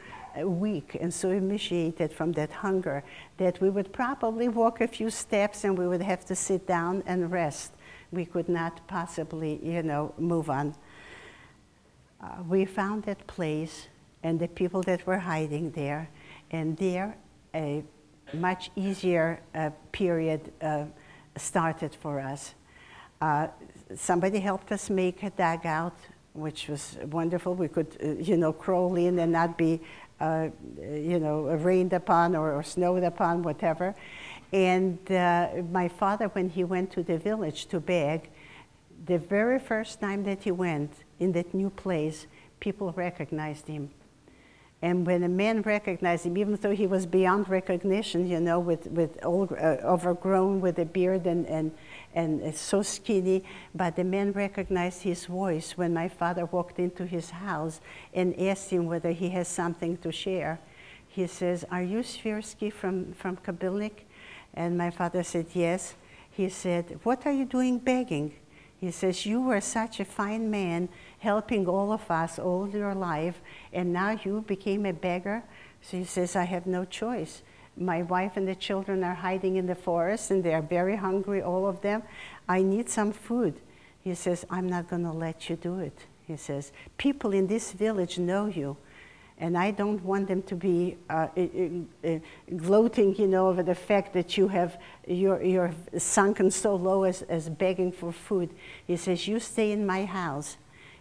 weak and so emaciated from that hunger that we would probably walk a few steps and we would have to sit down and rest. We could not possibly, you know, move on. Uh, we found that place and the people that were hiding there, and there a much easier uh, period uh, started for us. Uh, somebody helped us make a dugout, which was wonderful. We could, uh, you know, crawl in and not be uh, you know, rained upon or, or, snowed upon, whatever. And uh, my father, when he went to the village to beg, the very first time that he went in that new place, people recognized him. And when a man recognized him, even though he was beyond recognition, you know, with, with old, uh, overgrown with a beard and, and, and so skinny, but the man recognized his voice when my father walked into his house and asked him whether he has something to share. He says, Are you Svirsky from, from Kobylnik? And my father said, Yes. He said, What are you doing begging? He says, You were such a fine man, helping all of us all your life, and now you became a beggar. So he says, I have no choice my wife and the children are hiding in the forest and they are very hungry, all of them. I need some food. He says, I'm not going to let you do it. He says, People in this village know you. And I don't want them to be uh, gloating, you know, over the fact that you have you're, you're sunken so low as, as begging for food. He says, "You stay in my house,"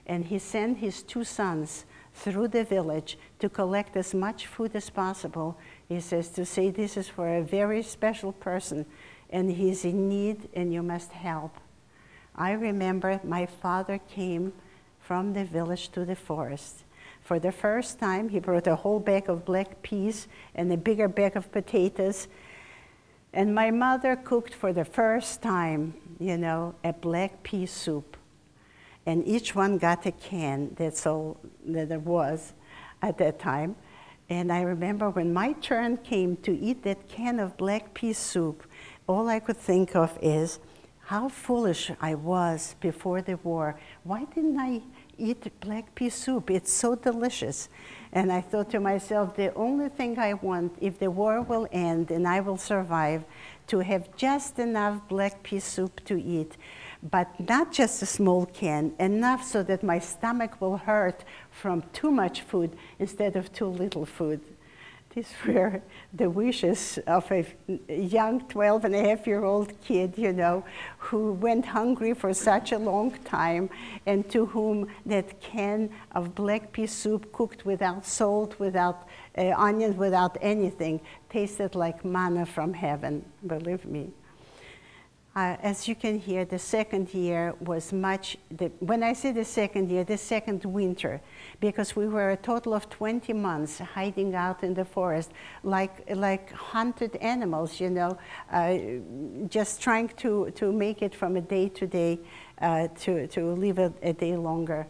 and he sent his two sons through the village to collect as much food as possible he says to say this is for a very special person and he's in need and you must help. I remember my father came from the village to the forest, For the first time, he brought a whole bag of black peas and a bigger bag of potatoes. And my mother cooked for the first time, you know, a black pea soup. And each one got a can, that's all that there was at that time. And I remember when my turn came to eat that can of black pea soup, all I could think of is how foolish I was before the war. Why didn't I eat black pea soup? It's so delicious. And I thought to myself, the only thing I want, if the war will end and I will survive, to have just enough black pea soup to eat but not just a small can, enough so that my stomach will hurt from too much food instead of too little food. These were the wishes of a young 12 and a half year old kid, you know, who went hungry for such a long time and to whom that can of black pea soup cooked without salt, without uh, onions, without anything, tasted like manna from heaven, believe me. Uh, as you can hear, the second year was much, the, when I say the second year, the second winter, because we were a total of 20 months hiding out in the forest like, like hunted animals, you know, uh, just trying to, to make it from a day to day uh, to, to live a, a day longer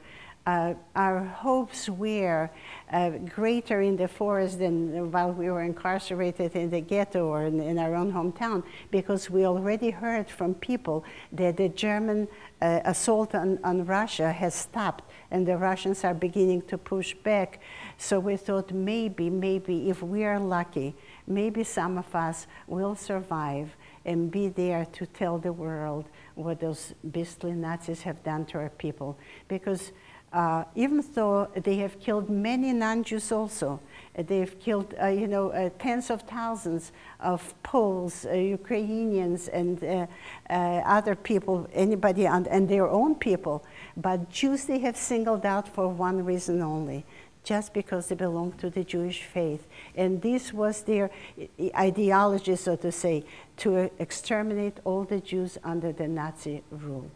uh, our hopes were uh, greater in the forest than while we were incarcerated in the ghetto or in, in, our own hometown because we already heard from people that the German uh, assault on, on Russia has stopped and the Russians are beginning to push back. So we thought maybe, maybe if we are lucky, maybe some of us will survive and be there to tell the world what those beastly Nazis have done to our people. Because uh, even though they have killed many non-Jews also. Uh, they've killed, uh, you know, uh, tens of thousands of Poles, uh, Ukrainians, and uh, other people, anybody, and, and their own people. But Jews they have singled out for one reason only, just because they belong to the Jewish faith. And this was their ideology, so to say, to exterminate all the Jews under the Nazi rule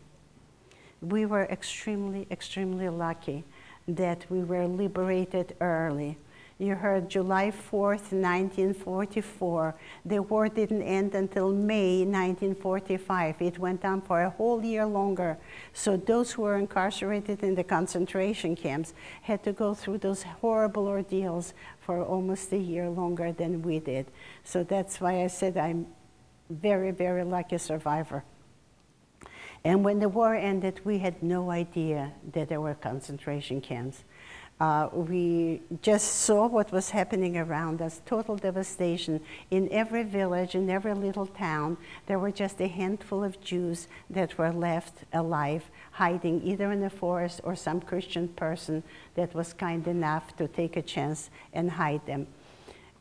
we were extremely, extremely lucky that we were liberated early. You heard July 4th, 1944. The war didn't end until May 1945. It went on for a whole year longer. So those who were incarcerated in the concentration camps had to go through those horrible ordeals for almost a year longer than we did. So that's why I said I'm very, very lucky survivor. And when the war ended, we had no idea that there were concentration camps. Uh, we just saw what was happening around us total devastation. In every village, in every little town, there were just a handful of Jews that were left alive, hiding either in the forest or some Christian person that was kind enough to take a chance and hide them.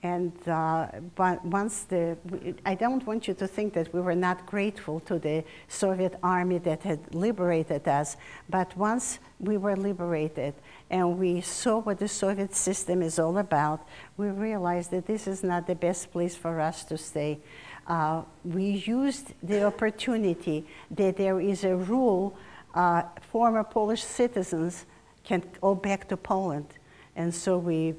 And uh, but once the, I don't want you to think that we were not grateful to the Soviet army that had liberated us, but once we were liberated and we saw what the Soviet system is all about, we realized that this is not the best place for us to stay. Uh, we used the opportunity that there is a rule uh, former Polish citizens can go back to Poland. And so we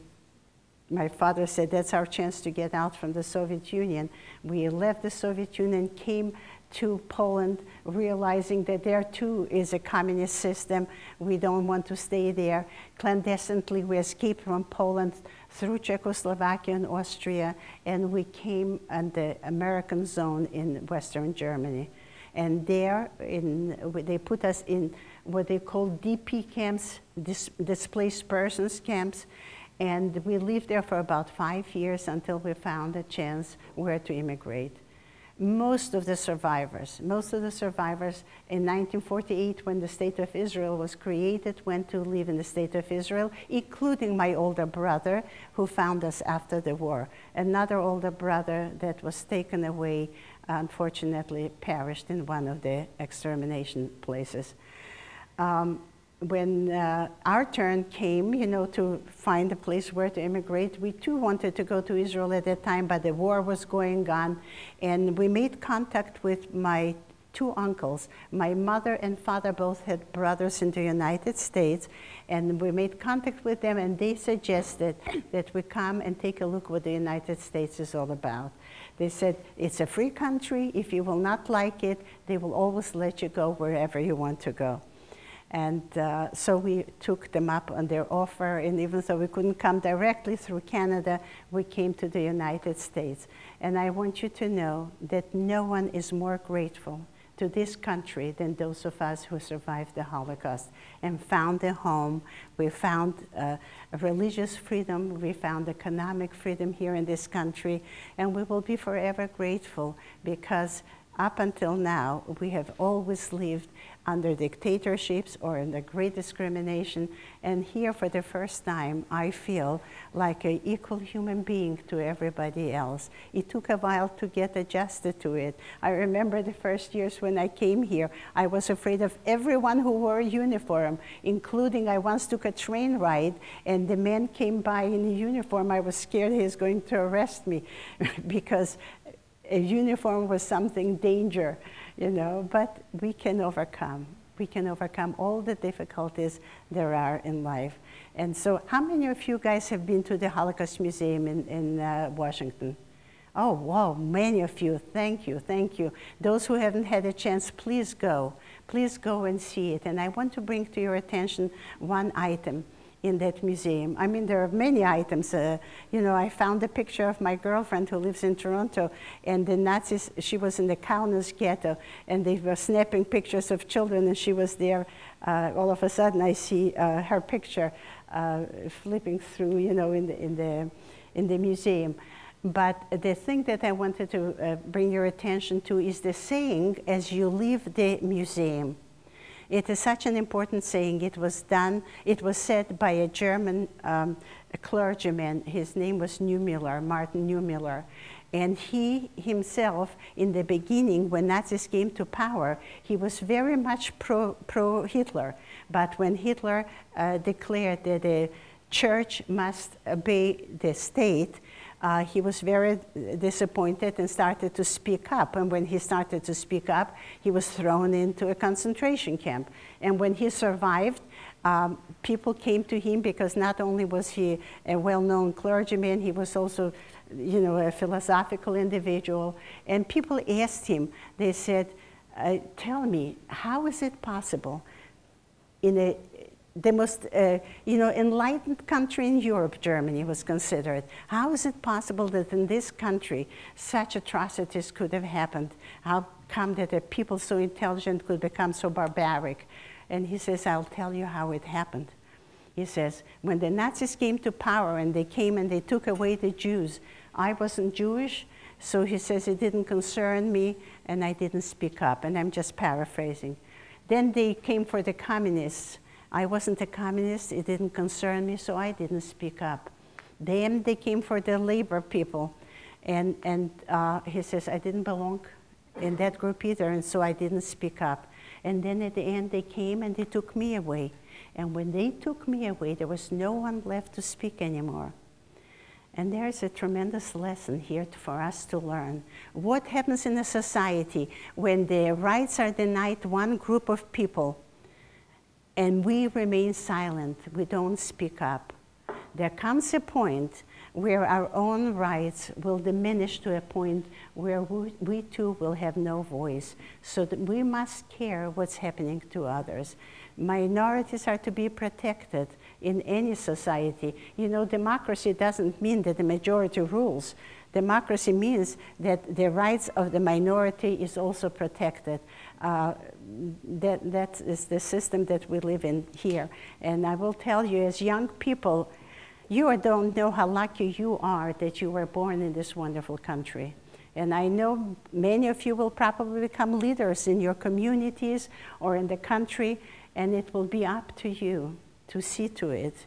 my father said that's our chance to get out from the Soviet Union. We left the Soviet Union, came to Poland, realizing that there too is a communist system. We don't want to stay there. Clandestinely, we escaped from Poland through Czechoslovakia and Austria, and we came in the American zone in Western Germany. And there, in, they put us in what they call DP camps, dis displaced persons camps, and we lived there for about five years until we found a chance where to immigrate. Most of the survivors, most of the survivors in 1948 when the State of Israel was created went to live in the State of Israel, including my older brother who found us after the war. Another older brother that was taken away, unfortunately perished in one of the extermination places. Um, when uh, our turn came, you know, to find a place where to immigrate, we too wanted to go to Israel at that time, but the war was going on. And we made contact with my two uncles. My mother and father both had brothers in the United States, and we made contact with them, and they suggested that we come and take a look what the United States is all about. They said, it's a free country. If you will not like it, they will always let you go wherever you want to go. And uh, so we took them up on their offer, and even though we couldn't come directly through Canada, we came to the United States. And I want you to know that no one is more grateful to this country than those of us who survived the Holocaust and found a home. We found uh, religious freedom, we found economic freedom here in this country, and we will be forever grateful because up until now, we have always lived under dictatorships or under great discrimination. And here, for the first time, I feel like an equal human being to everybody else. It took a while to get adjusted to it. I remember the first years when I came here, I was afraid of everyone who wore a uniform, including I once took a train ride, and the man came by in a uniform. I was scared he was going to arrest me because a uniform was something danger you know, but we can overcome. We can overcome all the difficulties there are in life. And so, how many of you guys have been to the Holocaust Museum in, in uh, Washington? Oh, wow, many of you. Thank you, thank you. Those who haven't had a chance, please go. Please go and see it. And I want to bring to your attention one item in that museum. I mean, there are many items. Uh, you know, I found a picture of my girlfriend who lives in Toronto, and the Nazis, she was in the Kaunas ghetto, and they were snapping pictures of children, and she was there. Uh, all of a sudden, I see uh, her picture uh, flipping through, you know, in the, in the, in the museum. But the thing that I wanted to uh, bring your attention to is the saying as you leave the museum. It is such an important saying. It was done, it was said by a German um, a clergyman. His name was Niemöller, Martin Niemöller. And he himself, in the beginning, when Nazis came to power, he was very much pro, pro Hitler. But when Hitler uh, declared that the church must obey the state, uh, he was very disappointed and started to speak up. And when he started to speak up, he was thrown into a concentration camp. And when he survived, um, people came to him because not only was he a well-known clergyman, he was also, you know, a philosophical individual. And people asked him, they said, uh, tell me, how is it possible in a the most uh, you know, enlightened country in Europe, Germany was considered. How is it possible that in this country such atrocities could have happened? How come that a people so intelligent could become so barbaric? And he says, I'll tell you how it happened. He says, when the Nazis came to power and they came and they took away the Jews, I wasn't Jewish, so he says it didn't concern me and I didn't speak up. And I'm just paraphrasing. Then they came for the communists I wasn't a communist, it didn't concern me, so I didn't speak up. Then they came for the labor people, and, and uh, he says, I didn't belong in that group either, and so I didn't speak up. And then at the end, they came and they took me away. And when they took me away, there was no one left to speak anymore. And there's a tremendous lesson here for us to learn. What happens in a society when the rights are denied one group of people and we remain silent, we don't speak up. There comes a point where our own rights will diminish to a point where we, we, too will have no voice. So that we must care what's happening to others. Minorities are to be protected in any society. You know, democracy doesn't mean that the majority rules. Democracy means that the rights of the minority is also protected. Uh, that, that is the system that we live in here. And I will tell you, as young people, you don't know how lucky you are that you were born in this wonderful country. And I know many of you will probably become leaders in your communities or in the country, and it will be up to you to see to it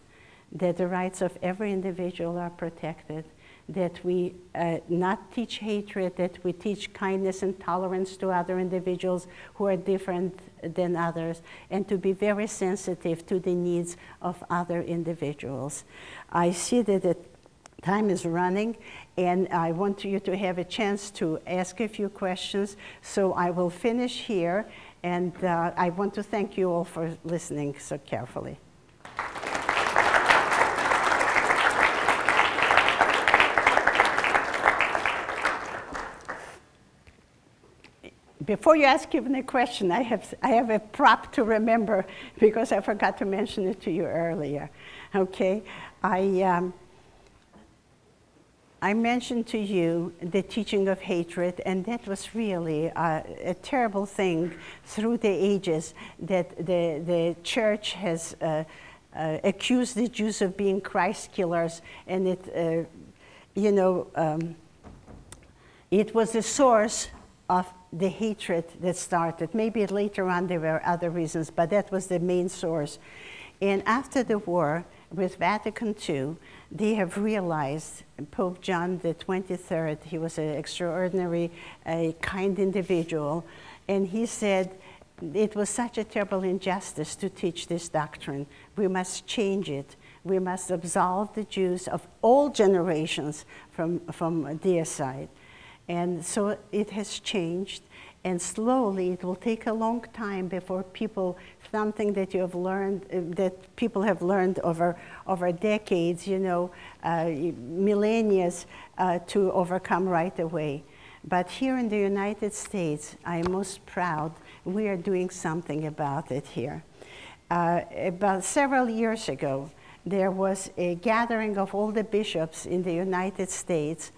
that the rights of every individual are protected that we uh, not teach hatred, that we teach kindness and tolerance to other individuals who are different than others, and to be very sensitive to the needs of other individuals. I see that the time is running, and I want you to have a chance to ask a few questions. So I will finish here, and uh, I want to thank you all for listening so carefully. Before you ask even a question, I have, I have a prop to remember because I forgot to mention it to you earlier. Okay? I, um, I mentioned to you the teaching of hatred, and that was really a, a terrible thing through the ages that the, the church has uh, uh, accused the Jews of being Christ killers, and it, uh, you know, um, it was the source of the hatred that started. Maybe later on there were other reasons, but that was the main source. And after the war, with Vatican II, they have realized Pope John the 23rd, he was an extraordinary, a kind individual, and he said, it was such a terrible injustice to teach this doctrine. We must change it. We must absolve the Jews of all generations from, from deicide. And so it has changed, and slowly it will take a long time before people, something that you have learned, uh, that people have learned over, over decades, you know, uh, millennia, uh, to overcome right away. But here in the United States, I am most proud we are doing something about it here. Uh, about several years ago, there was a gathering of all the bishops in the United States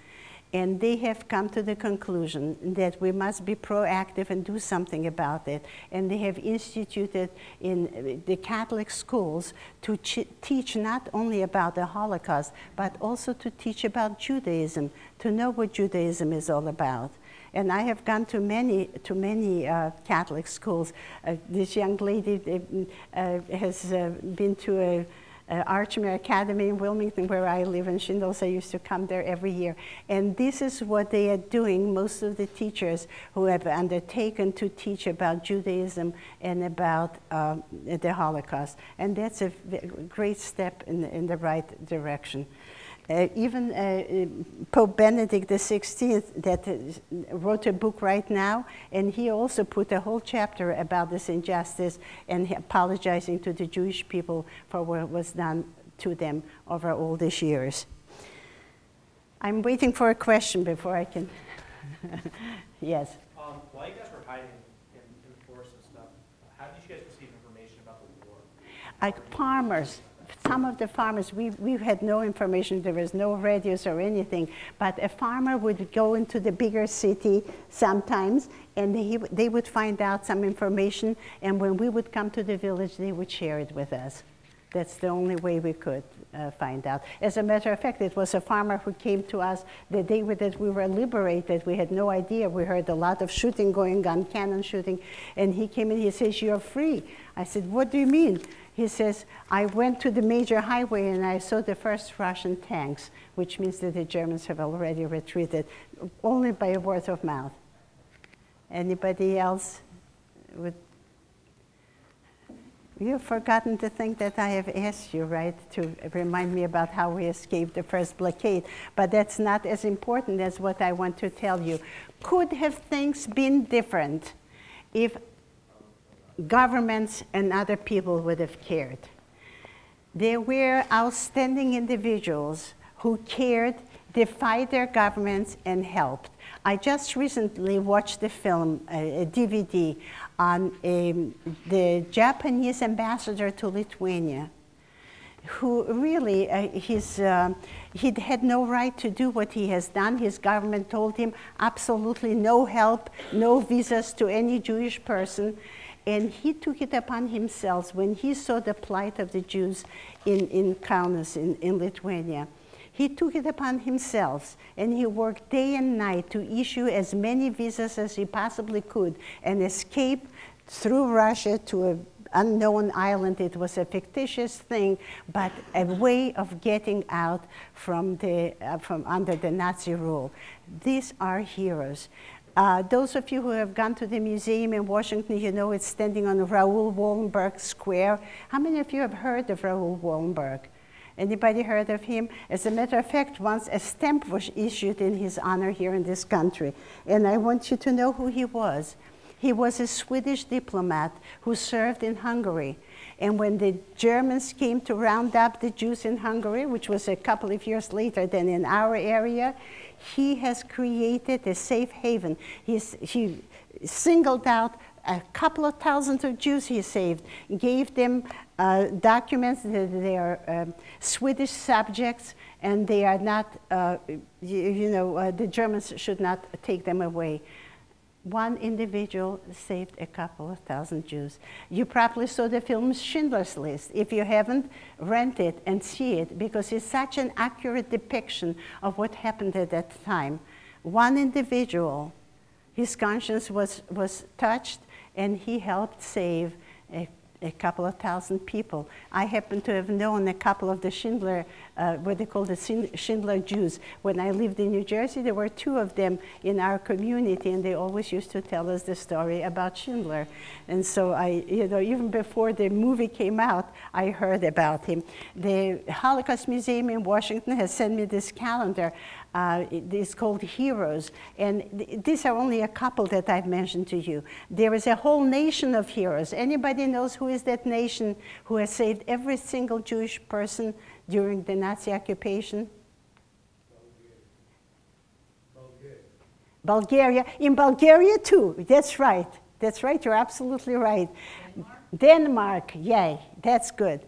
and they have come to the conclusion that we must be proactive and do something about it. And they have instituted in the Catholic schools to teach not only about the Holocaust, but also to teach about Judaism, to know what Judaism is all about. And I have gone to many, to many uh, Catholic schools. Uh, this young lady uh, has uh, been to a uh, Archmere Academy in Wilmington, where I live, and she I used to come there every year. And this is what they are doing, most of the teachers who have undertaken to teach about Judaism and about uh, the Holocaust. And that's a great step in, in the right direction. Uh, even uh, Pope Benedict XVI that uh, wrote a book right now, and he also put a whole chapter about this injustice and apologizing to the Jewish people for what was done to them over all these years. I'm waiting for a question before I can. yes. Um, while you guys were hiding in, in the forest and stuff, how did you guys receive information about the war? Like farmers some of the farmers, we, we had no information, there was no radios or anything, but a farmer would go into the bigger city sometimes and he, they would find out some information, and when we would come to the village, they would share it with us. That's the only way we could uh, find out. As a matter of fact, it was a farmer who came to us the day that we were liberated. We had no idea. We heard a lot of shooting going on, cannon shooting, and he came in. He says, "You're free." I said, "What do you mean?" He says, I went to the major highway and I saw the first Russian tanks, which means that the Germans have already retreated, only by a word of mouth. Anybody else would? You've forgotten to think that I have asked you, right, to remind me about how we escaped the first blockade. But that's not as important as what I want to tell you. Could have things been different if governments and other people would have cared. There were outstanding individuals who cared, defied their governments, and helped. I just recently watched the film, a, DVD, on um, the Japanese ambassador to Lithuania, who really, uh, his, uh, he had no right to do what he has done. His government told him absolutely no help, no visas to any Jewish person. And he took it upon himself when he saw the plight of the Jews in, in Kaunas, in, in Lithuania. He took it upon himself and he worked day and night to issue as many visas as he possibly could and escape through Russia to an unknown island. It was a fictitious thing, but a way of getting out from, the, uh, from under the Nazi rule. These are heroes. Uh, those of you who have gone to the museum in Washington, you know it's standing on Raoul Wallenberg Square. How many of you have heard of Raoul Wallenberg? Anybody heard of him? As a matter of fact, once a stamp was issued in his honor here in this country. And I want you to know who he was. He was a Swedish diplomat who served in Hungary. And when the Germans came to round up the Jews in Hungary, which was a couple of years later than in our area, he has created a safe haven. He's, he singled out a couple of thousands of Jews he saved, gave them uh, documents that they are um, Swedish subjects and they are not, uh, you, you, know, uh, the Germans should not take them away. One individual saved a couple of thousand Jews. You probably saw the film Schindler's List. If you haven't, rent it and see it because it's such an accurate depiction of what happened at that time. One individual, his conscience was, was touched and he helped save a, a couple of thousand people. I happen to have known a couple of the Schindler, uh, what they call the Schindler Jews. When I lived in New Jersey, there were two of them in our community, and they always used to tell us the story about Schindler. And so I, you know, even before the movie came out, I heard about him. The Holocaust Museum in Washington has sent me this calendar uh, it's called Heroes. And th these are only a couple that I've mentioned to you. There is a whole nation of heroes. Anybody knows who is that nation who has saved every single Jewish person during the Nazi occupation? Bulgaria. Bulgaria. In Bulgaria, too. That's right. That's right. You're absolutely right. Denmark, Denmark yay. That's good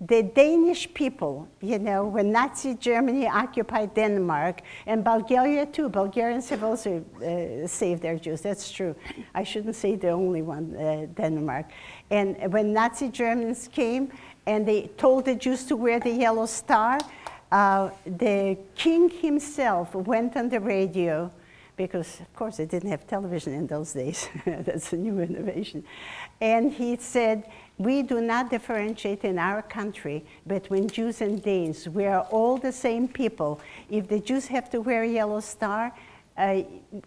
the Danish people, you know, when Nazi Germany occupied Denmark, and Bulgaria too, Bulgarians have also uh, saved their Jews, that's true. I shouldn't say the only one, uh, Denmark. And when Nazi Germans came and they told the Jews to wear the yellow star, uh, the king himself went on the radio because of course they didn't have television in those days. That's a new innovation. And he said, we do not differentiate in our country between Jews and Danes. We are all the same people. If the Jews have to wear a yellow star, uh,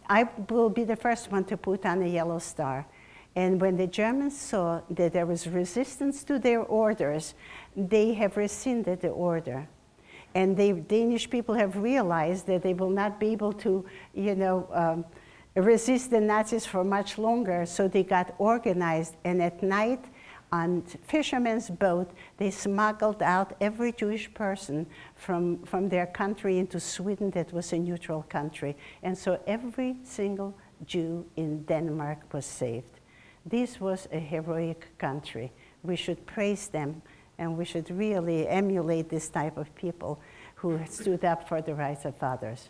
I will be the first one to put on a yellow star. And when the Germans saw that there was resistance to their orders, they have rescinded the order. And the Danish people have realized that they will not be able to, you know, um, resist the Nazis for much longer, so they got organized. And at night, on fishermen's boat, they smuggled out every Jewish person from, from their country into Sweden that was a neutral country. And so every single Jew in Denmark was saved. This was a heroic country. We should praise them and we should really emulate this type of people who stood up for the rights of others.